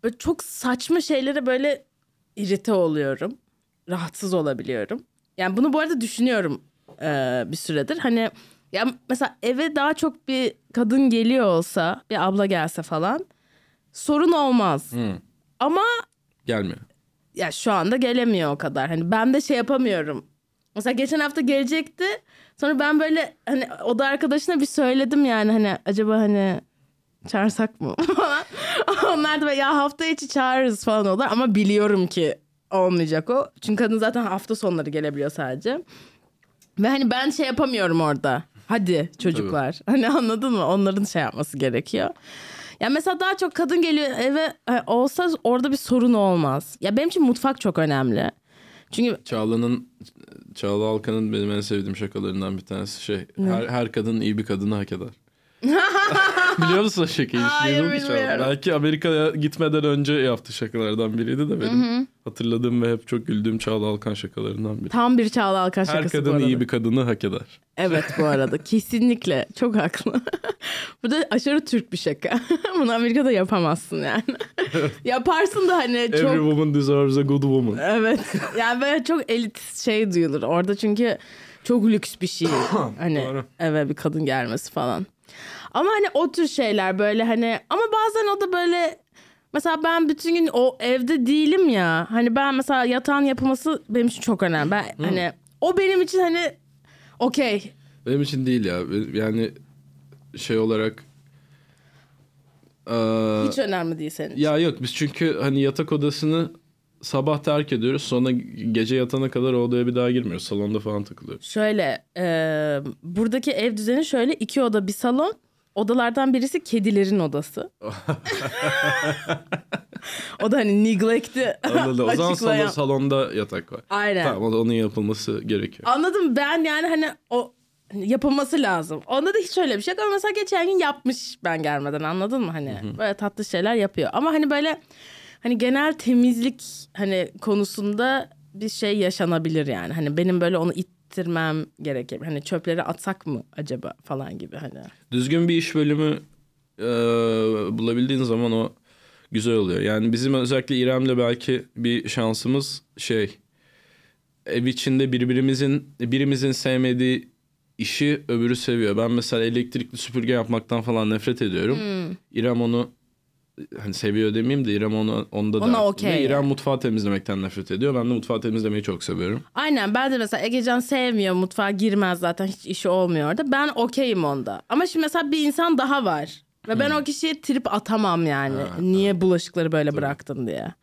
böyle çok saçma şeylere böyle irite oluyorum. Rahatsız olabiliyorum. Yani bunu bu arada düşünüyorum e, bir süredir. Hani ya mesela eve daha çok bir kadın geliyor olsa, bir abla gelse falan sorun olmaz. Hı. Ama Gelmiyor. ya şu anda gelemiyor o kadar. Hani ben de şey yapamıyorum. Mesela geçen hafta gelecekti. Sonra ben böyle hani oda arkadaşına bir söyledim yani hani acaba hani çağırsak mı falan. Onlar da böyle, ya hafta içi çağırırız falan olur ama biliyorum ki olmayacak o. Çünkü kadın zaten hafta sonları gelebiliyor sadece. Ve hani ben şey yapamıyorum orada. Hadi çocuklar. Hani anladın mı? Onların şey yapması gerekiyor. Ya mesela daha çok kadın geliyor eve e, olsa orada bir sorun olmaz. Ya benim için mutfak çok önemli. Çünkü Çağla'nın Çağla Alkan'ın benim en sevdiğim şakalarından bir tanesi şey. Her, her kadın iyi bir kadını hak eder. Biliyor musun o şakayı? Hayır, bilmiyorum. Belki Amerika'ya gitmeden önce yaptığı şakalardan biriydi de benim hatırladığım ve hep çok güldüğüm Çağla Alkan şakalarından biri. tam bir Çağla Alkan Her şakası bu kadın arada. iyi bir kadını hak eder. Evet bu arada kesinlikle çok haklı. bu da aşırı Türk bir şaka. Bunu Amerika'da yapamazsın yani. Yaparsın da hani çok... Every woman deserves a good woman. Evet. Yani böyle çok elitist şey duyulur. Orada çünkü çok lüks bir şey. hani Doğru. eve bir kadın gelmesi falan. Ama hani o tür şeyler böyle hani ama bazen o da böyle mesela ben bütün gün o evde değilim ya. Hani ben mesela yatağın yapılması benim için çok önemli. Ben hani o benim için hani okey. Benim için değil ya. Yani şey olarak eee, Hiç önemli değil senin. için. Ya yok biz çünkü hani yatak odasını sabah terk ediyoruz. Sonra gece yatana kadar o odaya bir daha girmiyoruz. Salonda falan takılıyoruz. Şöyle e, buradaki ev düzeni şöyle iki oda bir salon odalardan birisi kedilerin odası. o da hani neglect'i Anladım. O zaman salon, salonda yatak var. Aynen. Tamam o da onun yapılması gerekiyor. Anladım ben yani hani o hani yapılması lazım. Onda da hiç öyle bir şey yok ama mesela geçen gün yapmış ben gelmeden anladın mı hani böyle tatlı şeyler yapıyor. Ama hani böyle hani genel temizlik hani konusunda bir şey yaşanabilir yani. Hani benim böyle onu ittirmem gerekir. Hani çöpleri atsak mı acaba falan gibi hani. Düzgün bir iş bölümü e, bulabildiğin zaman o güzel oluyor. Yani bizim özellikle İrem'le belki bir şansımız şey ev içinde birbirimizin birimizin sevmediği işi öbürü seviyor. Ben mesela elektrikli süpürge yapmaktan falan nefret ediyorum. Hmm. İrem onu hani seviyor demeyeyim de İrem onu onda da. Ona okey Ve İrem yani. mutfağı temizlemekten nefret ediyor. Ben de mutfağı temizlemeyi çok seviyorum. Aynen ben de mesela Egecan sevmiyor mutfağa girmez zaten hiç işi olmuyor orada. Ben okeyim onda. Ama şimdi mesela bir insan daha var. Ve ben o kişiye trip atamam yani. Niye bulaşıkları böyle bıraktın diye.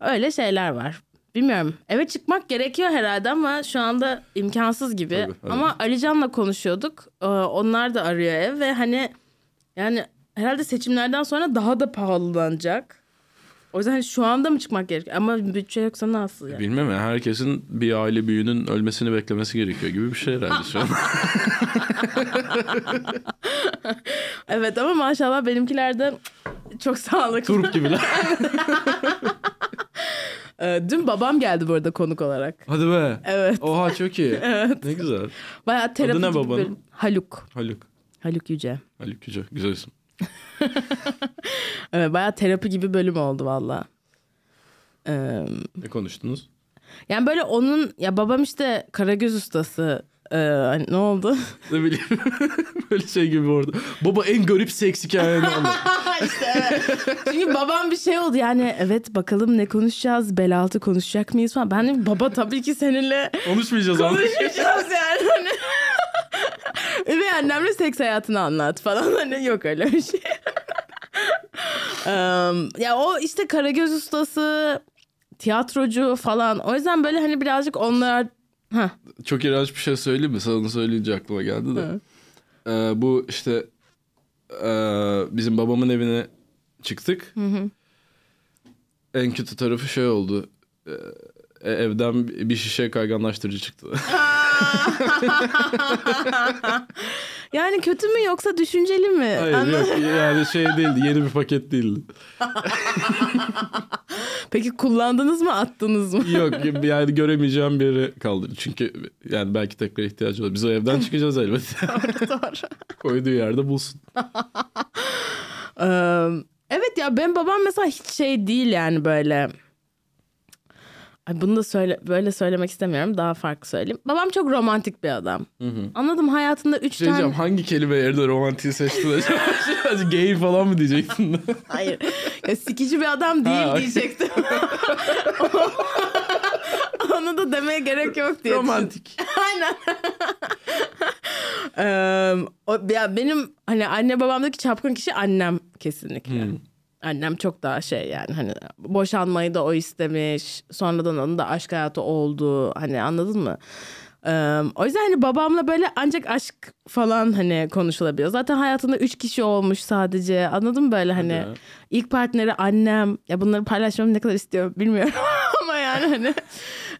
Öyle şeyler var. Bilmiyorum. Eve çıkmak gerekiyor herhalde ama şu anda imkansız gibi. Tabii, evet. Ama Alican'la konuşuyorduk. Ee, Onlar da arıyor ev ve hani yani herhalde seçimlerden sonra daha da pahalanacak. O yüzden hani şu anda mı çıkmak gerekiyor? Ama bütçe yoksa nasıl yani? Bilmem ya herkesin bir aile büyüğünün ölmesini beklemesi gerekiyor gibi bir şey herhalde şu an. Evet ama maşallah benimkiler de çok sağlıklı. Turp gibiler. Ee, Dün babam geldi bu arada konuk olarak. Hadi be. Evet. Oha çok iyi. Ne güzel. Bayağı terapi ne gibi babanın? Haluk. Haluk. Haluk Yüce. Haluk Yüce. Güzel isim. Evet bayağı terapi gibi bölüm oldu valla. Ee, Ne konuştunuz? yani böyle onun ya babam işte Karagöz ustası. Ee, hani ne oldu? Ne bileyim. Böyle şey gibi orada. Baba en garip seks hikayeni anlat. işte evet. Çünkü babam bir şey oldu yani evet bakalım ne konuşacağız bel altı konuşacak mıyız falan. Ben de baba tabii ki seninle Konuşmayacağız ama. Üvey annemle seks hayatını anlat falan. Hani yok öyle bir şey. Em, ya o işte Karagöz ustası, tiyatrocu falan. O yüzden böyle hani birazcık onlar... Heh, Çok iğrenç bir şey söyleyeyim mi? Sana söyleyince aklıma geldi de. Ee, bu işte e, bizim babamın evine çıktık. En kötü tarafı şey oldu. Ee, evden bir şişe kayganlaştırıcı çıktı. Yani kötü mü yoksa düşünceli mi? Hayır yok yani şey değildi yeni bir paket değildi. Peki kullandınız mı attınız mı? Yok yani göremeyeceğim bir yere kaldı. Çünkü yani belki tekrar ihtiyacı olur. Biz o evden çıkacağız elbette. Doğru. Koyduğu yerde bulsun. Evet ya ben babam mesela hiç şey değil yani böyle. Ay bunu da söyle böyle söylemek istemiyorum. Daha farklı söyleyeyim. Babam çok romantik bir adam. Anladım hayatında üç Şey tane... diyeceğim hangi kelime yerine romantiği seçtin acaba? Gay falan mı diyecektin? Hayır. Ya, sikici bir adam değil Ha, diyecektim. Onu da demeye gerek yok diye. Romantik. Aynen. Em, o, ya benim hani anne babamdaki çapkın kişi annem kesinlikle. Annem çok daha şey yani hani boşanmayı da o istemiş. Sonradan onun da aşk hayatı oldu. Hani anladın mı? Em, o yüzden hani babamla böyle ancak aşk falan hani konuşulabiliyor. Zaten hayatında üç kişi olmuş sadece. Anladın mı böyle hani ya. ilk partneri annem. Ya bunları paylaşmamı ne kadar istiyorum bilmiyorum. Ama yani hani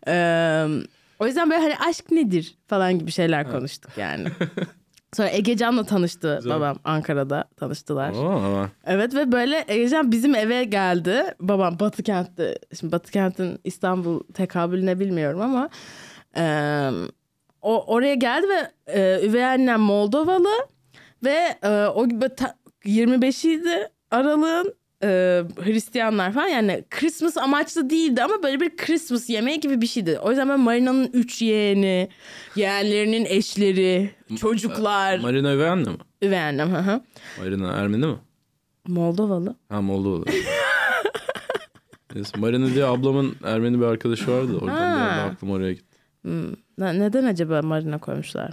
em, o yüzden böyle hani aşk nedir falan gibi şeyler konuştuk yani. Sonra Egecan'la tanıştı Güzel. babam Ankara'da tanıştılar. Oo, Evet ve böyle Egecan bizim eve geldi. Babam Batı kentte. Şimdi Batı kentin İstanbul tekabülüne bilmiyorum ama e, o oraya geldi ve e, üvey annem Moldovalı ve e, o gibi ta- 25'iydi aralığın e, Hristiyanlar falan yani Christmas amaçlı değildi ama böyle bir Christmas yemeği gibi bir şeydi. O yüzden ben Marina'nın üç yeğeni, yeğenlerinin eşleri, çocuklar, Marina üvey anne mi? üvey annem. Hı hı. Marina Ermeni mi? Moldovalı. Ha Moldova. Neyse, Marina diye ablamın Ermeni bir arkadaşı vardı. Oradan bir anda aklım oraya gitti. Hmm. Ne- Neden acaba marina koymuşlar?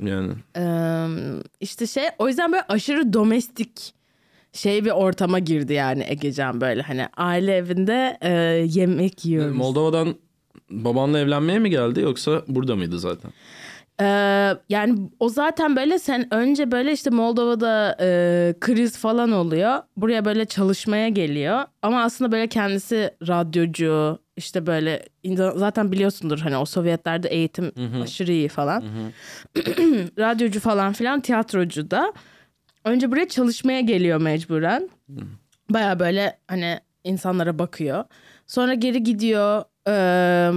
Yani Ee, işte şey o yüzden böyle aşırı domestik şey bir ortama girdi yani Egecan böyle hani aile evinde e, yemek yiyoruz. Moldova'dan babanla evlenmeye mi geldi yoksa burada mıydı zaten? Ee, yani o zaten böyle sen önce böyle işte Moldova'da e, kriz falan oluyor. Buraya böyle çalışmaya geliyor. Ama aslında böyle kendisi radyocu işte böyle zaten biliyorsundur hani o Sovyetlerde eğitim aşırı iyi falan. radyocu falan filan tiyatrocu da. Önce buraya çalışmaya geliyor mecburen. Baya böyle hani insanlara bakıyor. Sonra geri gidiyor. Ee,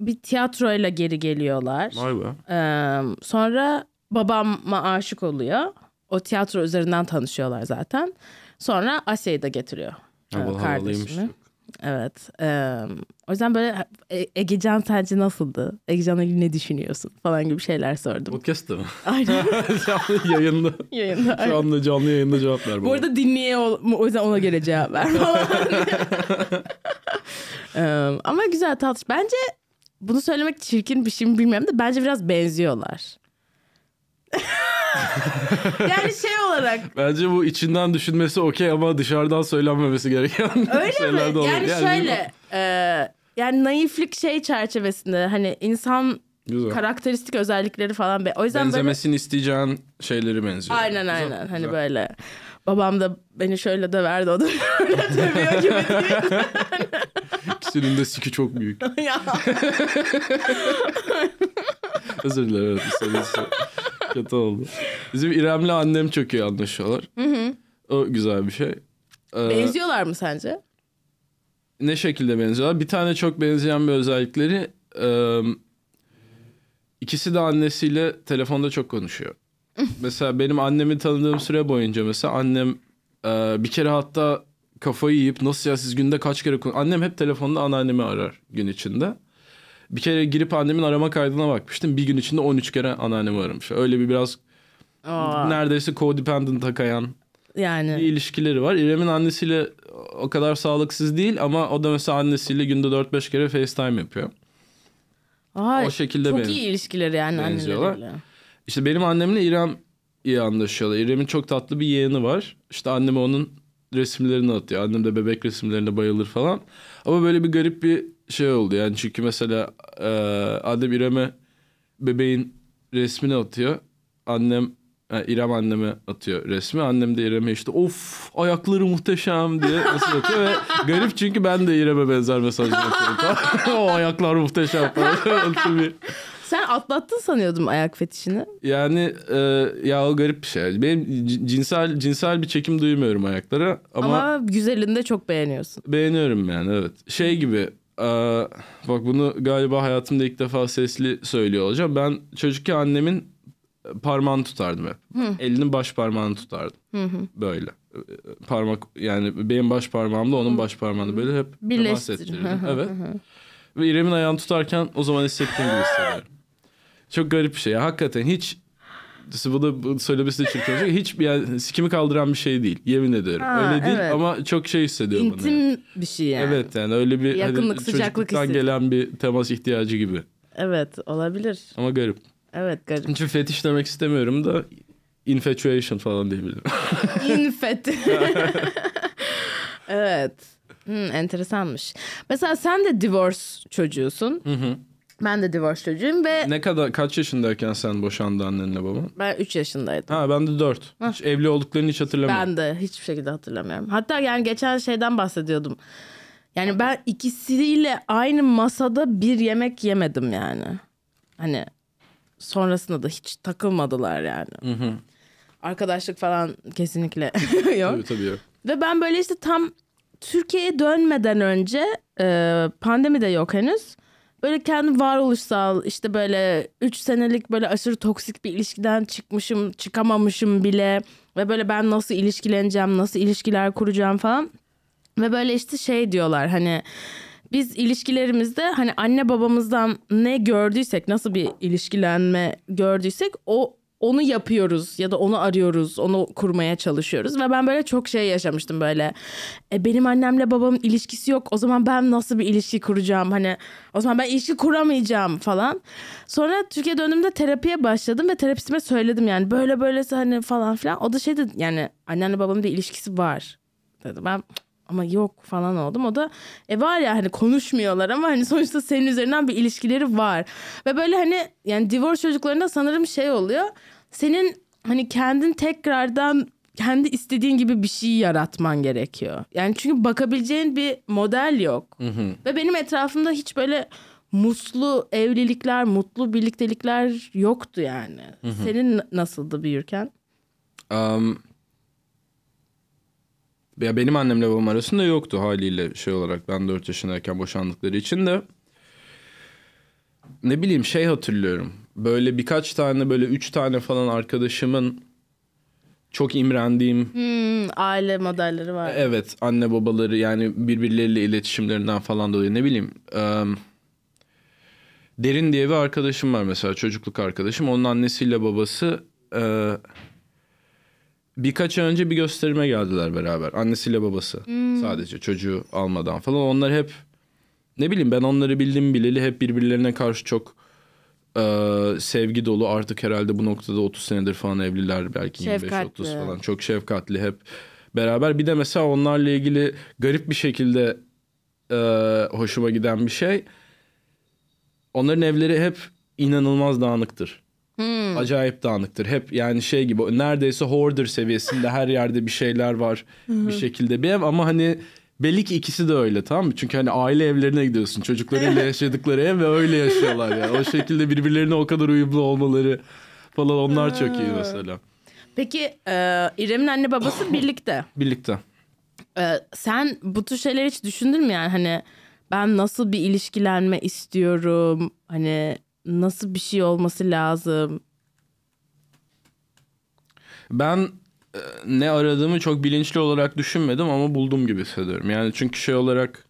bir tiyatroyla geri geliyorlar. Vay be. Ee, sonra babama aşık oluyor. O tiyatro üzerinden tanışıyorlar zaten. Sonra Asya'yı da getiriyor. Havalı havalıymış. Evet. ee, o yüzden böyle e, Egecan sence nasıldı? Egecan'la ilgili ne düşünüyorsun? Falan gibi şeyler sordum. Podcast'ta mı? Aynen. canlı yayında. Yayında. Şu anda canlı yayında cevap ver. Bu arada dinleye ol- o yüzden ona göre cevap ver falan. Ee, ama güzel tatlı. Bence bunu söylemek çirkin bir şey mi bilmiyorum da bence biraz benziyorlar. yani şey olarak Bence bu içinden düşünmesi okey ama dışarıdan söylenmemesi gereken öyle şeyler de mi? olabilir. Yani şöyle e, yani naiflik şey çerçevesinde hani insan Güzel. karakteristik özellikleri falan be- o yüzden böyle Benzemesini isteyeceğin şeyleri benziyor. aynen Güzel, aynen hani güzel. böyle babam da beni şöyle de verdi o da öyle dövüyor gibi değil. İkisinin de siki çok büyük. Özür dilerim. Evet, kötü oldu. Bizim İrem'le annem çok iyi anlaşıyorlar. O güzel bir şey. Ee, Benziyorlar mı sence? ne şekilde benziyorlar? Bir tane çok benzeyen bir özellikleri e, ikisi de annesiyle telefonda çok konuşuyor. mesela benim annemi tanıdığım süre boyunca mesela annem e, bir kere hatta kafayı yiyip nasıl ya siz günde kaç kere kon-" Annem hep telefonda anneannemi arar gün içinde. Bir kere girip annemin arama kaydına bakmıştım. Bir gün içinde 13 kere anneannemi aramış. Öyle bir biraz Aa, neredeyse codependent kayan bir yani ilişkileri var. İrem'in annesiyle o kadar sağlıksız değil ama o da mesela annesiyle günde 4-5 kere FaceTime yapıyor. Aa, o şekilde çok benz- iyi ilişkileri yani anneleriyle. İşte benim annemle İrem iyi anlaşıyorlar. İrem'in çok tatlı bir yeğeni var. İşte anneme onun resimlerini atıyor. Annem de bebek resimlerine bayılır falan. Ama böyle bir garip bir şey oldu. Yani çünkü mesela e, annem İrem'e bebeğin resmini atıyor. Annem e, İrem anneme atıyor resmi. Annem de İrem'e işte of ayakları muhteşem diye mesaj atıyor ve garip çünkü ben de İrem'e benzer mesajlar atıyorum. o ayaklar muhteşem falan. Sen atlattın sanıyordum ayak fetişini. yani e, ya o garip bir şey. Benim cinsel cinsel bir çekim duymuyorum ayaklara ama, Ama, güzelini de çok beğeniyorsun. beğeniyorum yani evet. Şey gibi e, bak bunu galiba hayatımda ilk defa sesli söylüyor olacağım. Ben çocukken annemin parmağını tutardım hep. Elinin baş parmağını tutardım. Böyle. E, Parmak yani benim baş parmağımla onun baş parmağını böyle hep ettirirdim. evet. Ve İrem'in ayağını tutarken o zaman hissettiğim gibi hissediyorum. Çok garip bir şey. Ya. Hakikaten hiç bu da söylemesi de çirkin olacak. Hiç yani sikimi kaldıran bir şey değil. Yemin ediyorum. Ha, öyle değil evet. ama çok şey hissediyorum. bunu yani. İntim bir şey yani. Evet yani öyle bir Yakınlık, hani sıcaklık hissediyorum. gelen bir temas ihtiyacı gibi. Evet olabilir. Ama garip. Evet garip. Çünkü fetiş demek istemiyorum da infatuation falan diyebilirim. İnfet. evet. Hmm, enteresanmış. Mesela sen de divorce çocuğusun. Ben de divorce çocuğuyum ve ne kadar kaç yaşındayken sen boşandı annenle baban? ben 3 yaşındaydım. Ha ben de 4. Hiç evli olduklarını hiç hatırlamıyorum. Ben de hiçbir şekilde hatırlamıyorum. Hatta yani geçen şeyden bahsediyordum. Yani ben ikisiyle aynı masada bir yemek yemedim yani. Hani sonrasında da hiç takılmadılar yani. Arkadaşlık falan kesinlikle yok. Tabii tabii. yok. Ve ben böyle işte tam Türkiye'ye dönmeden önce e, pandemi de yok henüz. Böyle kendi varoluşsal işte böyle 3 senelik böyle aşırı toksik bir ilişkiden çıkmışım çıkamamışım bile. Ve böyle ben nasıl ilişkileneceğim nasıl ilişkiler kuracağım falan. Ve böyle işte şey diyorlar hani biz ilişkilerimizde hani anne babamızdan ne gördüysek nasıl bir ilişkilenme gördüysek o onu yapıyoruz ya da onu arıyoruz onu kurmaya çalışıyoruz. Ve ben böyle çok şey yaşamıştım böyle. E, benim annemle babamın ilişkisi yok. O zaman ben nasıl bir ilişki kuracağım? Hani o zaman ben ilişki kuramayacağım falan. Sonra Türkiye döndüğümde terapiye başladım ve terapistime söyledim yani. Böyle böylesi hani falan filan. O da şey dedi yani annenle babamın bir ilişkisi var. Dedi ben ama yok falan oldum. O da e var ya hani konuşmuyorlar ama hani sonuçta senin üzerinden bir ilişkileri var. Ve böyle hani yani divorce çocuklarında sanırım şey oluyor. Senin hani kendin tekrardan kendi istediğin gibi bir şey yaratman gerekiyor. Yani çünkü bakabileceğin bir model yok. Ve benim etrafımda hiç böyle mutlu evlilikler, mutlu birliktelikler yoktu yani. Senin nasıldı büyürken? Um, ya benim annemle babam arasında yoktu haliyle şey olarak ben 4 yaşındayken boşandıkları için de ne bileyim şey hatırlıyorum. Böyle birkaç tane böyle üç tane falan arkadaşımın çok imrendiğim Hmm, aile modelleri var. evet anne babaları yani birbirleriyle iletişimlerinden falan dolayı ne bileyim um, Derin diye bir arkadaşım var mesela çocukluk arkadaşım. Onun annesiyle babası e, birkaç ay önce bir gösterime geldiler beraber. Annesiyle babası sadece çocuğu almadan falan. Onlar hep ne bileyim ben onları bildim bileli hep birbirlerine karşı çok e, sevgi dolu. Artık herhalde bu noktada 30 senedir falan evliler belki 25-30 Şefkatli. falan. Çok şefkatli hep beraber. Bir de mesela onlarla ilgili garip bir şekilde e, hoşuma giden bir şey. Onların evleri hep inanılmaz dağınıktır. Acayip dağınıktır. Hep yani şey gibi neredeyse hoarder seviyesinde her yerde bir şeyler var bir şekilde bir ev ama hani belli ki ikisi de öyle tamam mı? Çünkü hani aile evlerine gidiyorsun çocuklarıyla yaşadıkları ev ve öyle yaşıyorlar ya. O şekilde birbirlerine o kadar uyumlu olmaları falan onlar çok iyi mesela. Peki e, İrem'in anne babası birlikte. Birlikte. E, sen bu tür şeyler hiç düşündün mü yani hani ben nasıl bir ilişkilenme istiyorum? Hani nasıl bir şey olması lazım? Ben e, ne aradığımı çok bilinçli olarak düşünmedim ama buldum gibi hissediyorum. Yani çünkü şey olarak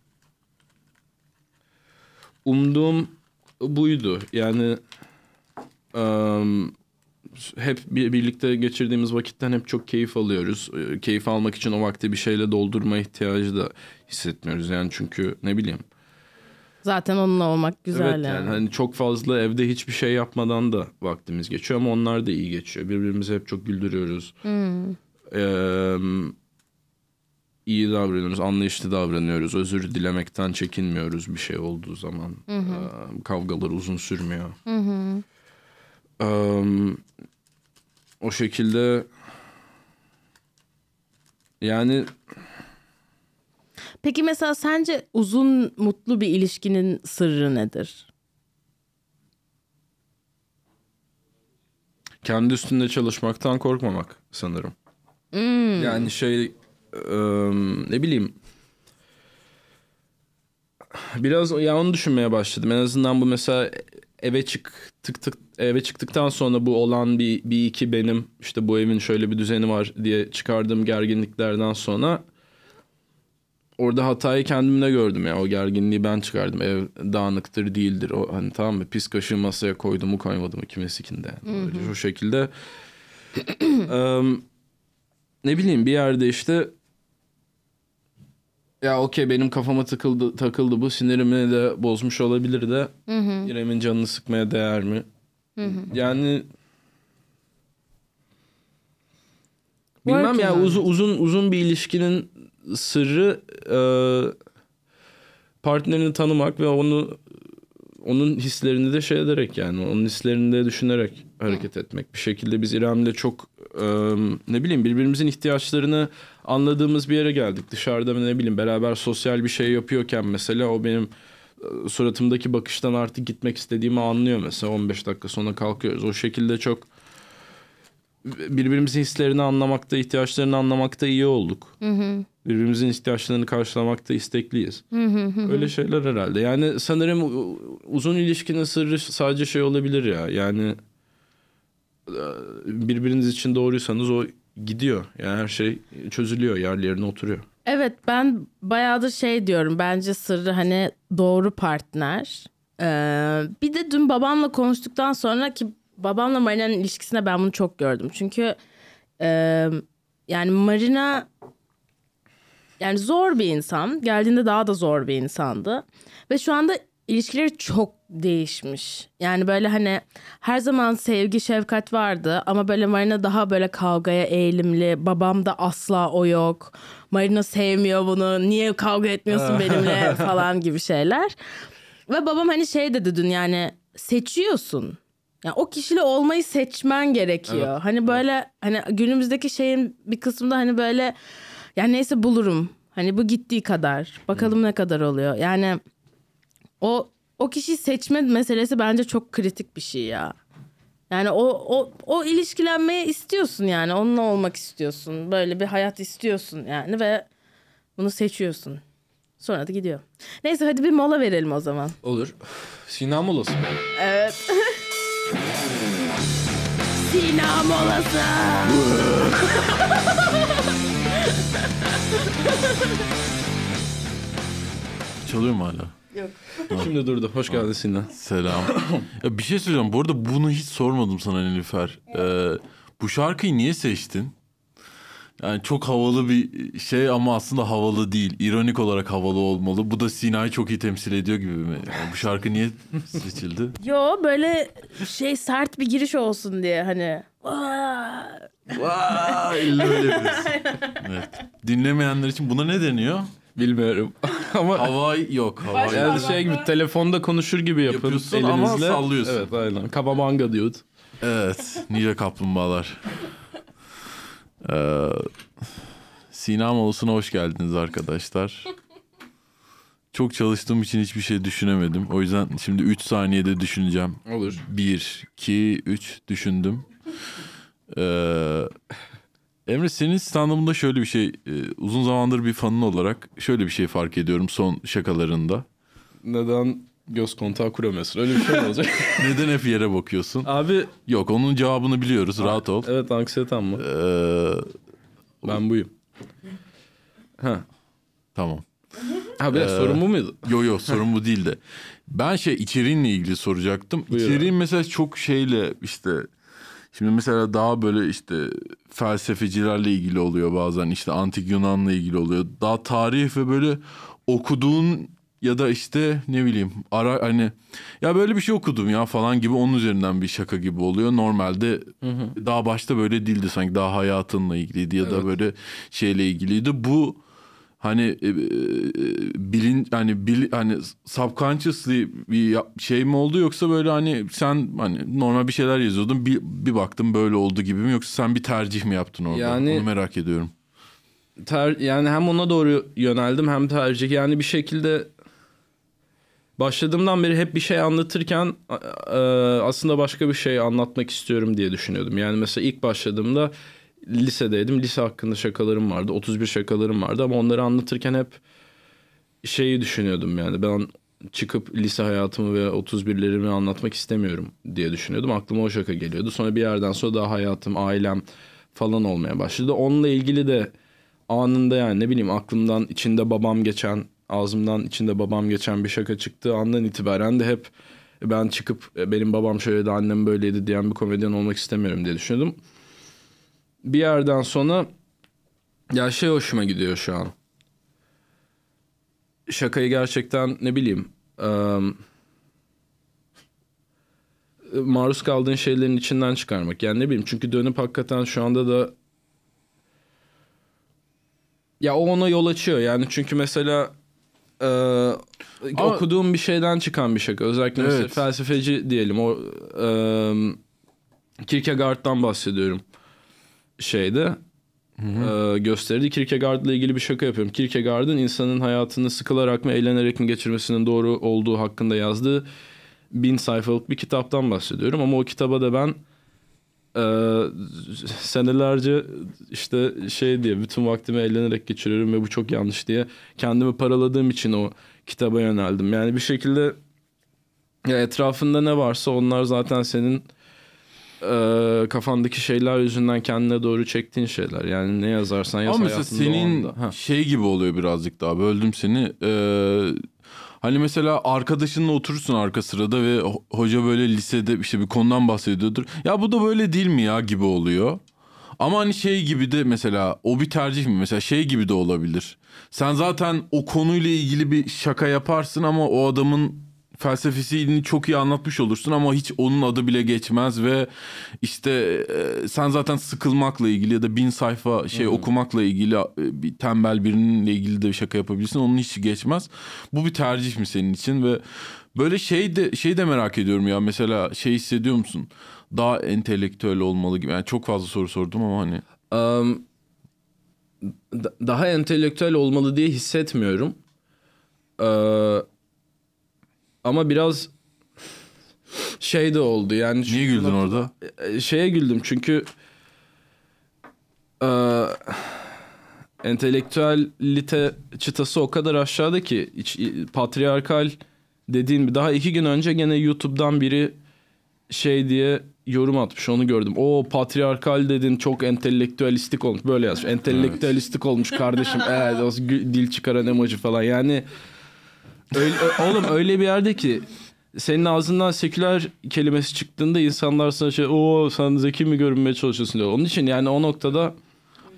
umduğum buydu. Yani em, hep bir, birlikte geçirdiğimiz vakitten hep çok keyif alıyoruz. E, Keyif almak için o vakti bir şeyle doldurma ihtiyacı da hissetmiyoruz. Yani çünkü ne bileyim. Zaten onunla olmak güzel evet yani. yani hani çok fazla evde hiçbir şey yapmadan da vaktimiz geçiyor ama onlar da iyi geçiyor. Birbirimizi hep çok güldürüyoruz. Ee, iyi davranıyoruz, anlayışlı davranıyoruz. Özür dilemekten çekinmiyoruz bir şey olduğu zaman. Ee, kavgalar uzun sürmüyor. Ee, o şekilde yani Peki mesela sence uzun mutlu bir ilişkinin sırrı nedir? kendi üstünde çalışmaktan korkmamak sanırım. Yani şey e, ne bileyim biraz ya onu düşünmeye başladım. En azından bu mesela eve çıktık tık, eve çıktıktan sonra bu olan bir, bir iki benim işte bu evin şöyle bir düzeni var diye çıkardığım gerginliklerden sonra orada hatayı kendimde gördüm ya. O gerginliği ben çıkardım. Ev dağınıktır değildir. O hani tamam mı? Pis kaşığı masaya koydum mu koymadım mı kimesikinde. Yani. Böyle o şekilde Em, ne bileyim bir yerde işte ya okey benim kafama takıldı takıldı bu sinirimi de bozmuş olabilir de İrem'in canını sıkmaya değer mi? Yani bilmem Working ya on uzun uzun uzun bir ilişkinin sırrı e, partnerini tanımak ve onu onun hislerini de şey ederek yani onun hislerini de düşünerek hareket etmek. Bir şekilde biz İrem'le çok e, ne bileyim birbirimizin ihtiyaçlarını anladığımız bir yere geldik. Dışarıda ne bileyim beraber sosyal bir şey yapıyorken mesela o benim e, suratımdaki bakıştan artık gitmek istediğimi anlıyor mesela 15 dakika sonra kalkıyoruz. O şekilde çok birbirimizin hislerini anlamakta, ihtiyaçlarını anlamakta iyi olduk. Birbirimizin ihtiyaçlarını karşılamakta istekliyiz. Öyle şeyler herhalde. Yani sanırım uzun ilişkinin sırrı sadece şey olabilir ya. Yani e, birbiriniz için doğruysanız o gidiyor. Yani her şey çözülüyor, yerli yerine oturuyor. Evet ben bayağıdır şey diyorum bence sırrı hani doğru partner. Ee, bir de dün babamla konuştuktan sonra ki babamla Marina'nın ilişkisinde ben bunu çok gördüm. Çünkü e, yani Marina yani zor bir insan. Geldiğinde daha da zor bir insandı. Ve şu anda ilişkileri çok değişmiş. Yani böyle hani her zaman sevgi şefkat vardı ama böyle Marina daha böyle kavgaya eğilimli. Babam da asla o yok. Marina sevmiyor bunu. Niye kavga etmiyorsun benimle falan gibi şeyler. Ve babam hani şey dedi dün yani seçiyorsun. Yani o kişiyle olmayı seçmen gerekiyor. Hani böyle hani günümüzdeki şeyin bir kısmında hani böyle yani neyse bulurum. Hani bu gittiği kadar. Bakalım ne kadar oluyor. Yani o o kişiyi seçme meselesi bence çok kritik bir şey ya. Yani o o o ilişkilenmeyi istiyorsun yani. Onunla olmak istiyorsun. Böyle bir hayat istiyorsun yani ve bunu seçiyorsun. Sonra da gidiyor. Neyse hadi bir mola verelim o zaman. Olur. Sina molası? Evet. Sina molası. Çalıyor mu hala? Şimdi durdu. Hoş geldin Sina. Selam. ya bir şey söyleyeceğim. Bu arada bunu hiç sormadım sana Nilüfer. Ee, bu şarkıyı niye seçtin? Yani çok havalı bir şey ama aslında havalı değil. İronik olarak havalı olmalı. Bu da Sina'yı çok iyi temsil ediyor gibi mi? Yani bu şarkı niye seçildi? Yo böyle şey sert bir giriş olsun diye hani. Aa, Vay, illa öyle. Evet. Dinlemeyenler için buna ne deniyor? Bilmiyorum. Ama Havai yok. Havai yani yok. şey gibi telefonda konuşur gibi yapın Yapıyorsun elinizle. ama sallıyorsun. Evet aynen. Kababanga diyordu. Evet. Nice kaplumbağalar. Ee, Sina molasına hoş geldiniz arkadaşlar. Çok çalıştığım için hiçbir şey düşünemedim. O yüzden şimdi 3 saniyede düşüneceğim. Olur. 1, 2, 3 düşündüm. Ee, Emre senin stand-up'ında şöyle bir şey, e, uzun zamandır bir fanın olarak şöyle bir şey fark ediyorum son şakalarında. Neden göz kontağı kuramıyorsun? Öyle bir şey mi olacak? Neden hep yere bakıyorsun? Abi Yok onun cevabını biliyoruz rahat ol. evet anksiyetem mı? Ee, Ben buyum. Ha. tamam. Ha bir dakika, sorun bu muydu? Yo yo sorun bu değil de. Ben şey içeriğinle ilgili soracaktım. Buyur İçeriğin mesela çok şeyle işte şimdi mesela daha böyle işte felsefecilerle ilgili oluyor bazen işte antik Yunan'la ilgili oluyor. Daha tarih ve böyle okuduğun ya da işte ne bileyim ara hani ya böyle bir şey okudum ya falan gibi onun üzerinden bir şaka gibi oluyor. Normalde daha başta böyle değildi sanki daha hayatınla ilgiliydi ya da Evet. böyle şeyle ilgiliydi. Bu hani e, e, bilin hani bil, hani subconsciously bir şey mi oldu yoksa böyle hani sen hani normal bir şeyler yazıyordun bir, bir baktım böyle oldu gibi mi yoksa sen bir tercih mi yaptın orada? Yani- Onu merak ediyorum. Ter, yani hem ona doğru yöneldim hem tercih. Yani bir şekilde başladığımdan beri hep bir şey anlatırken e, aslında başka bir şey anlatmak istiyorum diye düşünüyordum. Yani mesela ilk başladığımda lisedeydim. Lise hakkında şakalarım vardı. 31 şakalarım vardı ama onları anlatırken hep şeyi düşünüyordum yani. Ben çıkıp lise hayatımı ve 31'lerimi anlatmak istemiyorum diye düşünüyordum. Aklıma o şaka geliyordu. Sonra bir yerden sonra daha hayatım, ailem falan olmaya başladı. Onunla ilgili de anında yani ne bileyim aklımdan içinde babam geçen, ağzımdan içinde babam geçen bir şaka çıktığı andan itibaren de hep ben çıkıp "E, benim babam şöyleydi, annem böyleydi diyen bir komedyen olmak istemiyorum diye düşünüyordum. Bir yerden sonra ya şey hoşuma gidiyor şu an. Şakayı gerçekten ne bileyim maruz kaldığın şeylerin içinden çıkarmak. Yani ne bileyim çünkü dönüp hakikaten şu anda da ya o ona yol açıyor. Yani çünkü mesela e, okuduğum bir şeyden çıkan bir şaka. Özellikle mesela Evet. felsefeci diyelim. O e, Kierkegaard'dan bahsediyorum şeyde. E, gösteridi. Kierkegaard'la ilgili bir şaka yapıyorum. Kierkegaard'ın insanın hayatını sıkılarak mı eğlenerek mi geçirmesinin doğru olduğu hakkında yazdığı bin sayfalık bir kitaptan bahsediyorum. Ama o kitaba da ben e, senelerce işte şey diye bütün vaktimi eğlenerek geçiriyorum ve bu çok yanlış diye kendimi paraladığım için o kitaba yöneldim. Yani bir şekilde ya etrafında ne varsa onlar zaten senin e, kafandaki şeyler yüzünden kendine doğru çektiğin şeyler. Yani ne yazarsan yaz Ama mesela senin şey gibi oluyor birazcık daha böldüm seni. Ee, hani mesela arkadaşınla oturursun arka sırada ve ho- hoca böyle lisede işte bir konudan bahsediyordur. Ya bu da böyle değil mi ya gibi oluyor. Ama hani şey gibi de mesela o bir tercih mi? Mesela şey gibi de olabilir. Sen zaten o konuyla ilgili bir şaka yaparsın ama o adamın felsefesini çok iyi anlatmış olursun ama hiç onun adı bile geçmez ve işte e, sen zaten sıkılmakla ilgili ya da bin sayfa şey okumakla ilgili e, bir tembel birininle ilgili de bir şaka yapabilirsin. Onun hiç geçmez. Bu bir tercih mi senin için ve böyle şey de şey de merak ediyorum ya mesela şey hissediyor musun? Daha entelektüel olmalı gibi. Yani çok fazla soru sordum ama hani Um, da- daha entelektüel olmalı diye hissetmiyorum. Ee, ama biraz şey de oldu yani. niye güldün orada? E, Şeye güldüm çünkü e, entelektüellite çıtası o kadar aşağıda ki iç- patriarkal dediğin daha iki gün önce gene YouTube'dan biri şey diye yorum atmış onu gördüm. O patriarkal dedin çok entelektüelistik olmuş böyle yazmış. Entelektüelistik olmuş kardeşim. Evet dil çıkaran emoji falan yani öyle, oğlum öyle bir yerde ki senin ağzından seküler kelimesi çıktığında insanlar sana şey o sen zeki mi görünmeye çalışıyorsun diyor. Onun için yani o noktada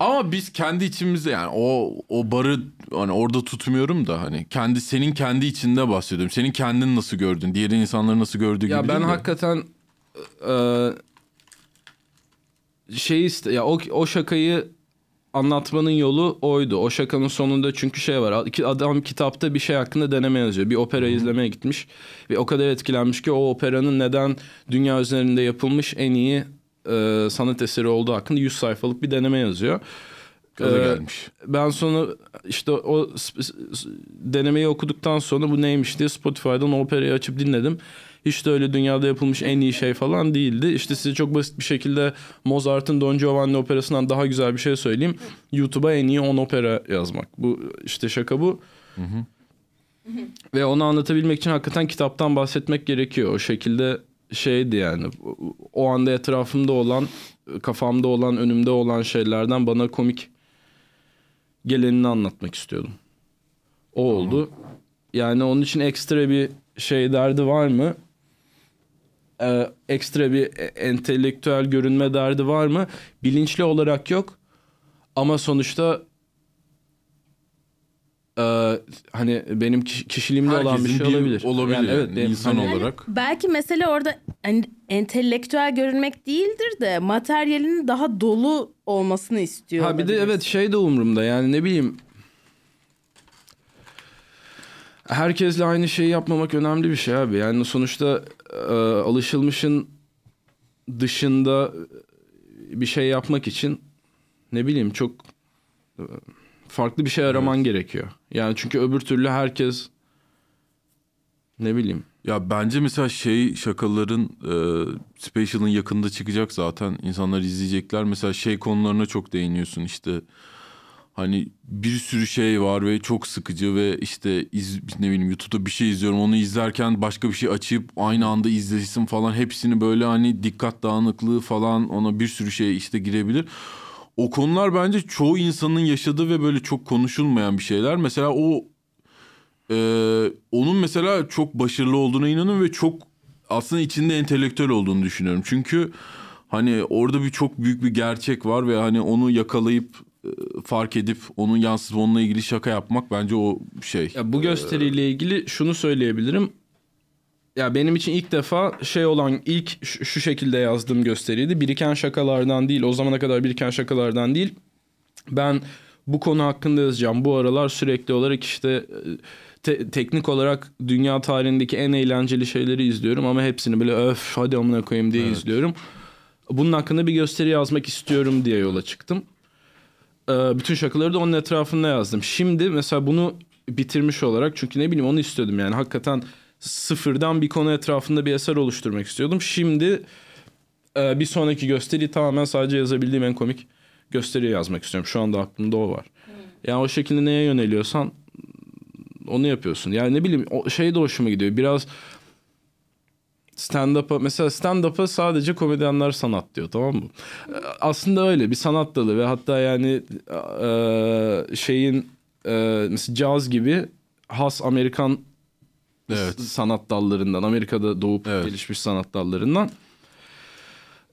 Ama biz kendi içimizde yani o o barı hani orada tutmuyorum da hani kendi senin kendi içinde bahsediyorum. Senin kendini nasıl gördün? Diğer insanları nasıl gördüğü gibi ya ben de. hakikaten e, şey iste ya o o şakayı anlatmanın yolu oydu. O şakanın sonunda çünkü şey var. Adam kitapta bir şey hakkında deneme yazıyor. Bir opera izlemeye gitmiş ve o kadar etkilenmiş ki o operanın neden dünya üzerinde yapılmış en iyi e, sanat eseri olduğu hakkında 100 sayfalık bir deneme yazıyor. Gaza Ee, gelmiş. Ben sonra işte o denemeyi okuduktan sonra bu neymiş diye Spotify'dan operayı açıp dinledim. Hiç de öyle dünyada yapılmış en iyi şey falan değildi. İşte size çok basit bir şekilde Mozart'ın Don Giovanni operasından daha güzel bir şey söyleyeyim. YouTube'a en iyi 10 opera yazmak. Bu işte şaka bu. Ve onu anlatabilmek için hakikaten kitaptan bahsetmek gerekiyor. O şekilde şeydi yani. O anda etrafımda olan, kafamda olan, önümde olan şeylerden bana komik gelenini anlatmak istiyordum. O oldu. Yani onun için ekstra bir şey derdi var mı? Ee, ekstra bir e- entelektüel görünme derdi var mı? Bilinçli olarak yok. Ama sonuçta e, hani benim kiş- kişiliğimde olan bir Herkesin şey bir olabilir. olabilir Yani yani, evet, benim- insan hani- olarak. Belki mesele orada hani entelektüel görünmek değildir de materyalinin daha dolu olmasını istiyor. Ha bir de evet şey de umurumda yani ne bileyim. Herkesle aynı şeyi yapmamak önemli bir şey abi. Yani sonuçta e, alışılmışın dışında bir şey yapmak için ne bileyim çok e, farklı bir şey araman gerekiyor. Yani çünkü öbür türlü herkes ne bileyim. Ya bence mesela şey şakaların e, Special'ın yakında çıkacak zaten. İnsanlar izleyecekler. Mesela şey konularına çok değiniyorsun işte. Hani bir sürü şey var ve çok sıkıcı ve işte iz, ne bileyim YouTube'da bir şey izliyorum. Onu izlerken başka bir şey açıp aynı anda izlesin falan. Hepsini böyle hani dikkat dağınıklığı falan ona bir sürü şey işte girebilir. O konular bence çoğu insanın yaşadığı ve böyle çok konuşulmayan bir şeyler. Mesela o ee, onun mesela çok başarılı olduğuna inanıyorum ve çok aslında içinde entelektüel olduğunu düşünüyorum. Çünkü hani orada bir çok büyük bir gerçek var ve hani onu yakalayıp e, fark edip onun yansıtıp onunla ilgili şaka yapmak bence o şey. Ya bu gösteriyle ilgili şunu söyleyebilirim. Ya benim için ilk defa şey olan ilk şu, şekilde yazdığım gösteriydi. Biriken şakalardan değil, o zamana kadar biriken şakalardan değil. Ben bu konu hakkında yazacağım. Bu aralar sürekli olarak işte e, te- teknik olarak dünya tarihindeki en eğlenceli şeyleri izliyorum ama hepsini böyle öf hadi amına koyayım diye izliyorum. Bunun hakkında bir gösteri yazmak istiyorum diye yola çıktım. Ee, bütün şakaları da onun etrafında yazdım. Şimdi mesela bunu bitirmiş olarak çünkü ne bileyim onu istiyordum yani hakikaten sıfırdan bir konu etrafında bir eser oluşturmak istiyordum. Şimdi e, bir sonraki gösteriyi tamamen sadece yazabildiğim en komik gösteriyi yazmak istiyorum. Şu anda aklımda o var. Yani o şekilde neye yöneliyorsan onu yapıyorsun. Yani ne bileyim o şey de hoşuma gidiyor. Biraz stand-up'a mesela stand-up'a sadece komedyenler sanat diyor tamam mı? Ee, Aslında öyle bir sanat dalı ve hatta yani e, şeyin e, mesela caz gibi has Amerikan Evet. sanat dallarından Amerika'da doğup Evet. gelişmiş sanat dallarından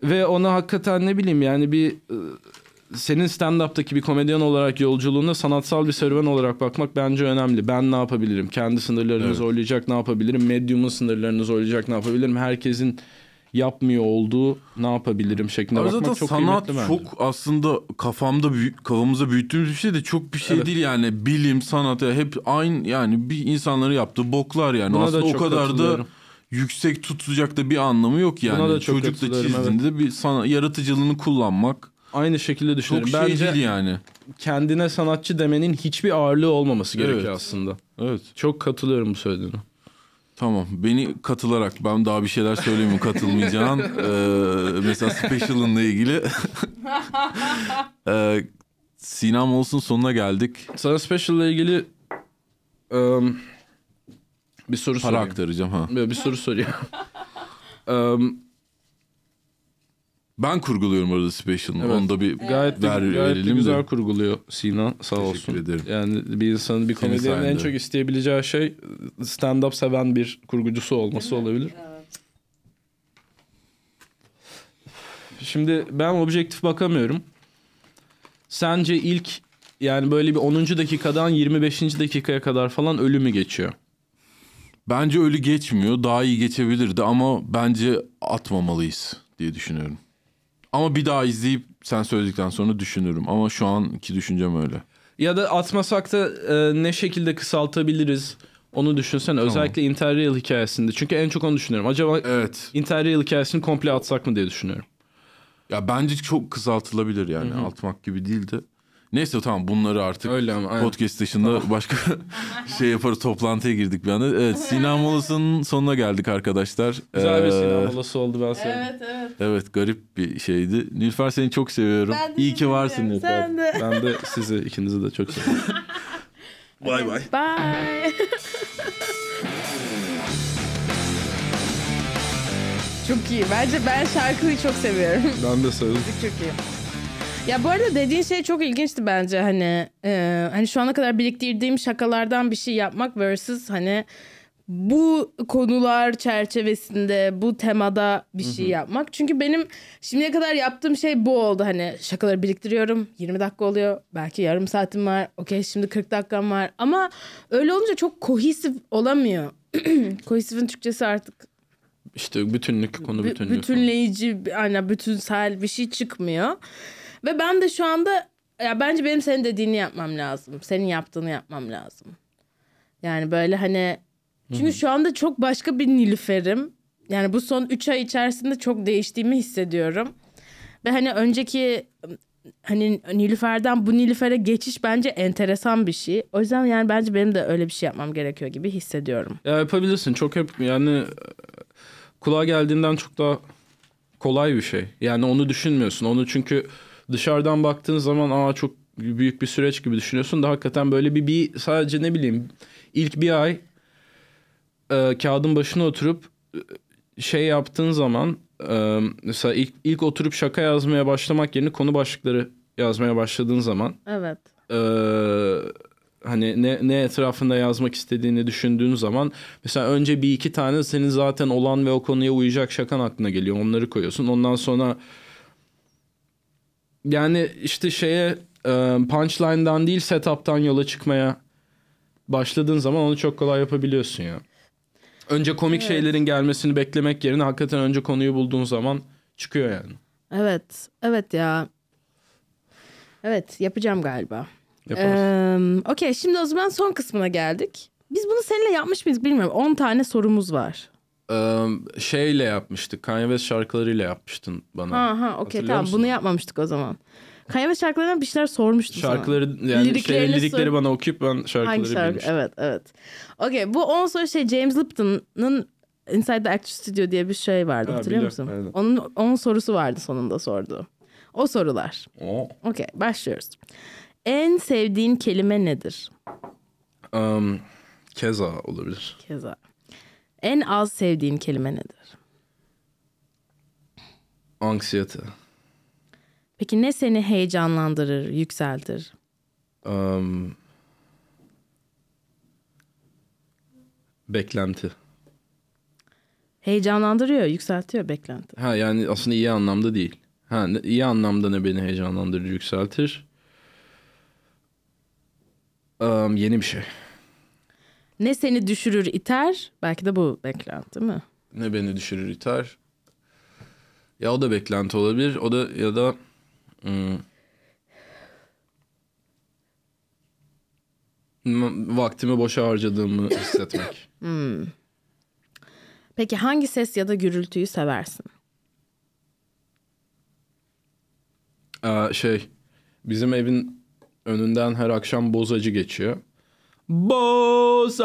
ve ona hakikaten ne bileyim yani bir e, senin stand-up'taki bir komedyen olarak yolculuğuna sanatsal bir serüven olarak bakmak bence önemli. Ben ne yapabilirim? Kendi sınırlarını Evet. zorlayacak ne yapabilirim? Medyumun sınırlarını zorlayacak ne yapabilirim? Herkesin yapmıyor olduğu ne yapabilirim şeklinde Ama bakmak çok sanat kıymetli bence. çok aslında kafamda büyük, kafamızda büyüttüğümüz bir şey de çok bir şey Evet. değil yani. Bilim, sanat hep aynı yani bir insanların yaptığı boklar yani. Buna da aslında o kadar da yüksek tutacak da bir anlamı yok yani. Buna da çok Çocuk da çizdiğinde bir sana, yaratıcılığını kullanmak Aynı şekilde çok düşünüyorum. şey Bence yani. kendine sanatçı demenin hiçbir ağırlığı olmaması gerekiyor Evet. aslında. Evet. Çok katılıyorum bu söylediğine. Tamam. Beni katılarak ben daha bir şeyler söyleyeyim mi katılmayacağın. Ee, mesela Special'ınla ilgili. ee, Sinem olsun sonuna geldik. Sana Special ile ilgili ım, bir soru Para sorayım. aktaracağım ha. Bir bir soru sorayım. Im, Ben kurguluyorum orada Special'ını. Evet. Onu da bir gayet de, ver, gayet de güzel de. kurguluyor Sina sağ olsun. ederim. Yani bir insanın bir komedyenin en çok isteyebileceği şey stand-up seven bir kurgucusu olması olabilir. Şimdi ben objektif bakamıyorum. Sence ilk yani böyle bir 10. dakikadan 25. dakikaya kadar falan ölümü geçiyor. Bence ölü geçmiyor. Daha iyi geçebilirdi ama bence atmamalıyız diye düşünüyorum. Ama bir daha izleyip sen söyledikten sonra düşünürüm. Ama şu anki düşüncem öyle. Ya da atmasak da e, ne şekilde kısaltabiliriz onu düşünsene. Özellikle Interrail hikayesinde. Çünkü en çok onu düşünüyorum. Acaba Evet. Interrail hikayesini komple atsak mı diye düşünüyorum. Ya bence çok kısaltılabilir yani. Atmak gibi değil de. Neyse tamam bunları artık Öyle ama, aynen. podcast dışında başka şey yaparız. Toplantıya girdik bir anda. Evet Sinem Molası'nın sonuna geldik arkadaşlar. Güzel bir Ee, sinema molası oldu ben sevdim. Evet evet. Evet garip bir şeydi. Nilüfer seni çok seviyorum. Ben de İyi ki varsın seviyorum. Nilüfer. Sen de. Ben de sizi ikinizi de çok seviyorum. Bay bay. Bye. çok iyi. Bence ben şarkıyı çok seviyorum. ben de sevdim. çok iyi. Ya bu arada dediğin şey çok ilginçti bence hani e, hani şu ana kadar biriktirdiğim şakalardan bir şey yapmak versus hani bu konular çerçevesinde bu temada bir şey yapmak. Çünkü benim şimdiye kadar yaptığım şey bu oldu. Hani şakaları biriktiriyorum. 20 dakika oluyor. Belki yarım saatim var. Okey şimdi 40 dakikam var. Ama öyle olunca çok kohesif olamıyor. Kohesifin Türkçesi artık İşte bütünlük, konu Bü- bütünlüğü. falan. bütünleyici, yani bütünsel bir şey çıkmıyor. Ve ben de şu anda ya bence benim senin dediğini yapmam lazım. Senin yaptığını yapmam lazım. Yani böyle hani çünkü şu anda çok başka bir Nilüfer'im. Yani bu son 3 ay içerisinde çok değiştiğimi hissediyorum. Ve hani önceki hani Nilüfer'den bu Nilüfer'e geçiş bence enteresan bir şey. O yüzden yani bence benim de öyle bir şey yapmam gerekiyor gibi hissediyorum. Ya yapabilirsin. Çok hep yani e, kulağa geldiğinden çok daha kolay bir şey. Yani onu düşünmüyorsun. Onu çünkü dışarıdan baktığın zaman aa çok büyük bir süreç gibi düşünüyorsun da hakikaten böyle bir, bir sadece ne bileyim ilk bir ay e, kağıdın başına oturup e, şey yaptığın zaman e, mesela ilk, ilk oturup şaka yazmaya başlamak yerine konu başlıkları yazmaya başladığın zaman Evet. e, hani ne, ne etrafında yazmak istediğini düşündüğün zaman mesela önce bir iki tane senin zaten olan ve o konuya uyacak şakan aklına geliyor. Onları koyuyorsun. Ondan sonra yani işte şeye e, punchline'dan değil setup'tan yola çıkmaya başladığın zaman onu çok kolay yapabiliyorsun ya. Önce komik şeylerin gelmesini beklemek yerine hakikaten önce konuyu bulduğun zaman çıkıyor yani. Evet. Evet ya. Evet yapacağım galiba. Yaparsın. Ee, Okey şimdi o zaman son kısmına geldik. Biz bunu seninle yapmış mıyız bilmiyorum. 10 tane sorumuz var. Şeyle yapmıştık. Kanye West şarkılarıyla yapmıştın bana. Ha ha okey tamam musun? bunu yapmamıştık o zaman. Kanye West şarkılarından bir şeyler sormuştum sana. Şarkıları yani Liriklerini şey, lirikleri sor- bana okuyup ben şarkıları Hangi şarkı? bilmiştim. Evet evet. Okey bu 10 soru şey James Lipton'ın Inside the Actor Studio diye bir şey vardı Ha, hatırlıyor biliyorum, musun? aynen. Onun 10 sorusu vardı sonunda sordu. O sorular. Okey başlıyoruz. En sevdiğin kelime nedir? Um, keza olabilir. Keza. En az sevdiğin kelime nedir? Anksiyete. Peki ne seni heyecanlandırır, yükseltir? Um, beklenti. Heyecanlandırıyor, yükseltiyor beklenti. Ha yani aslında iyi anlamda değil. Ha, iyi anlamda ne beni heyecanlandırır, yükseltir? Am, yeni bir şey. Ne seni düşürür iter? Belki de bu beklenti değil mi? Ne beni düşürür, iter? Ya o da beklenti olabilir. O da ya da hmm, vaktimi boşa harcadığımı hissetmek. Peki hangi ses ya da gürültüyü seversin? Aa, şey bizim evin önünden her akşam bozacı geçiyor. Boza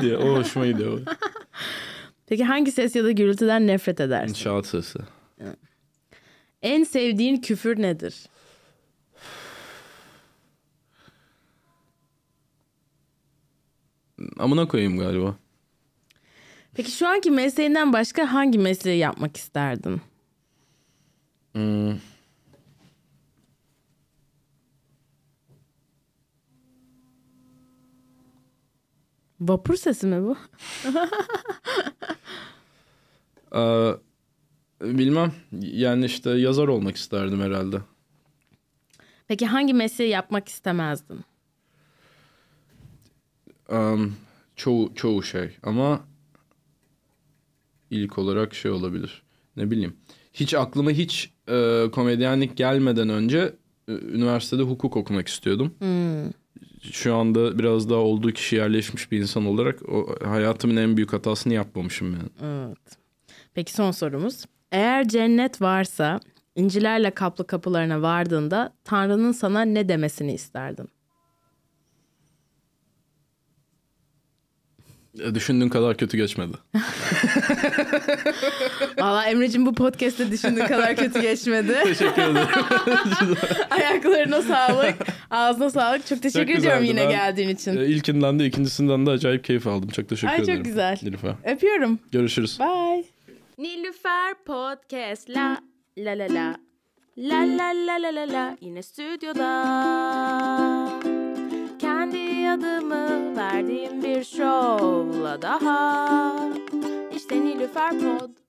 diye. O hoşuma gidiyor. Peki hangi ses ya da gürültüden nefret edersin? İnşaat sesi. En sevdiğin küfür nedir? Amına koyayım galiba. Peki şu anki mesleğinden başka hangi mesleği yapmak isterdin? Hmm. Vapur sesi mi bu? Aa, bilmem. Yani işte yazar olmak isterdim herhalde. Peki hangi mesleği yapmak istemezdin? Am, çoğu çoğu şey ama ilk olarak şey olabilir. Ne bileyim. Hiç aklıma hiç e, komedyenlik gelmeden önce e, üniversitede hukuk okumak istiyordum. Şu anda biraz daha olduğu kişi yerleşmiş bir insan olarak o hayatımın en büyük hatasını yapmamışım yani. Evet. Peki son sorumuz. Eğer cennet varsa incilerle kaplı kapılarına vardığında Tanrı'nın sana ne demesini isterdin? Düşündüğün kadar kötü geçmedi. Valla Emre'cim bu podcast'te düşündüğün kadar kötü geçmedi. Teşekkür ederim. Ayaklarına sağlık, ağzına sağlık. Çok teşekkür Çok ediyorum yine Ben- geldiğin için. E, İlkinden de ikincisinden de acayip keyif aldım. Çok teşekkür Ay, çok ederim. güzel. Nilüfer. Öpüyorum. Görüşürüz. Bye. Nilüfer Podcast la la la la La la la la la la yine stüdyoda Adımı verdiğim bir şovla daha. İşte Nilüfer Pod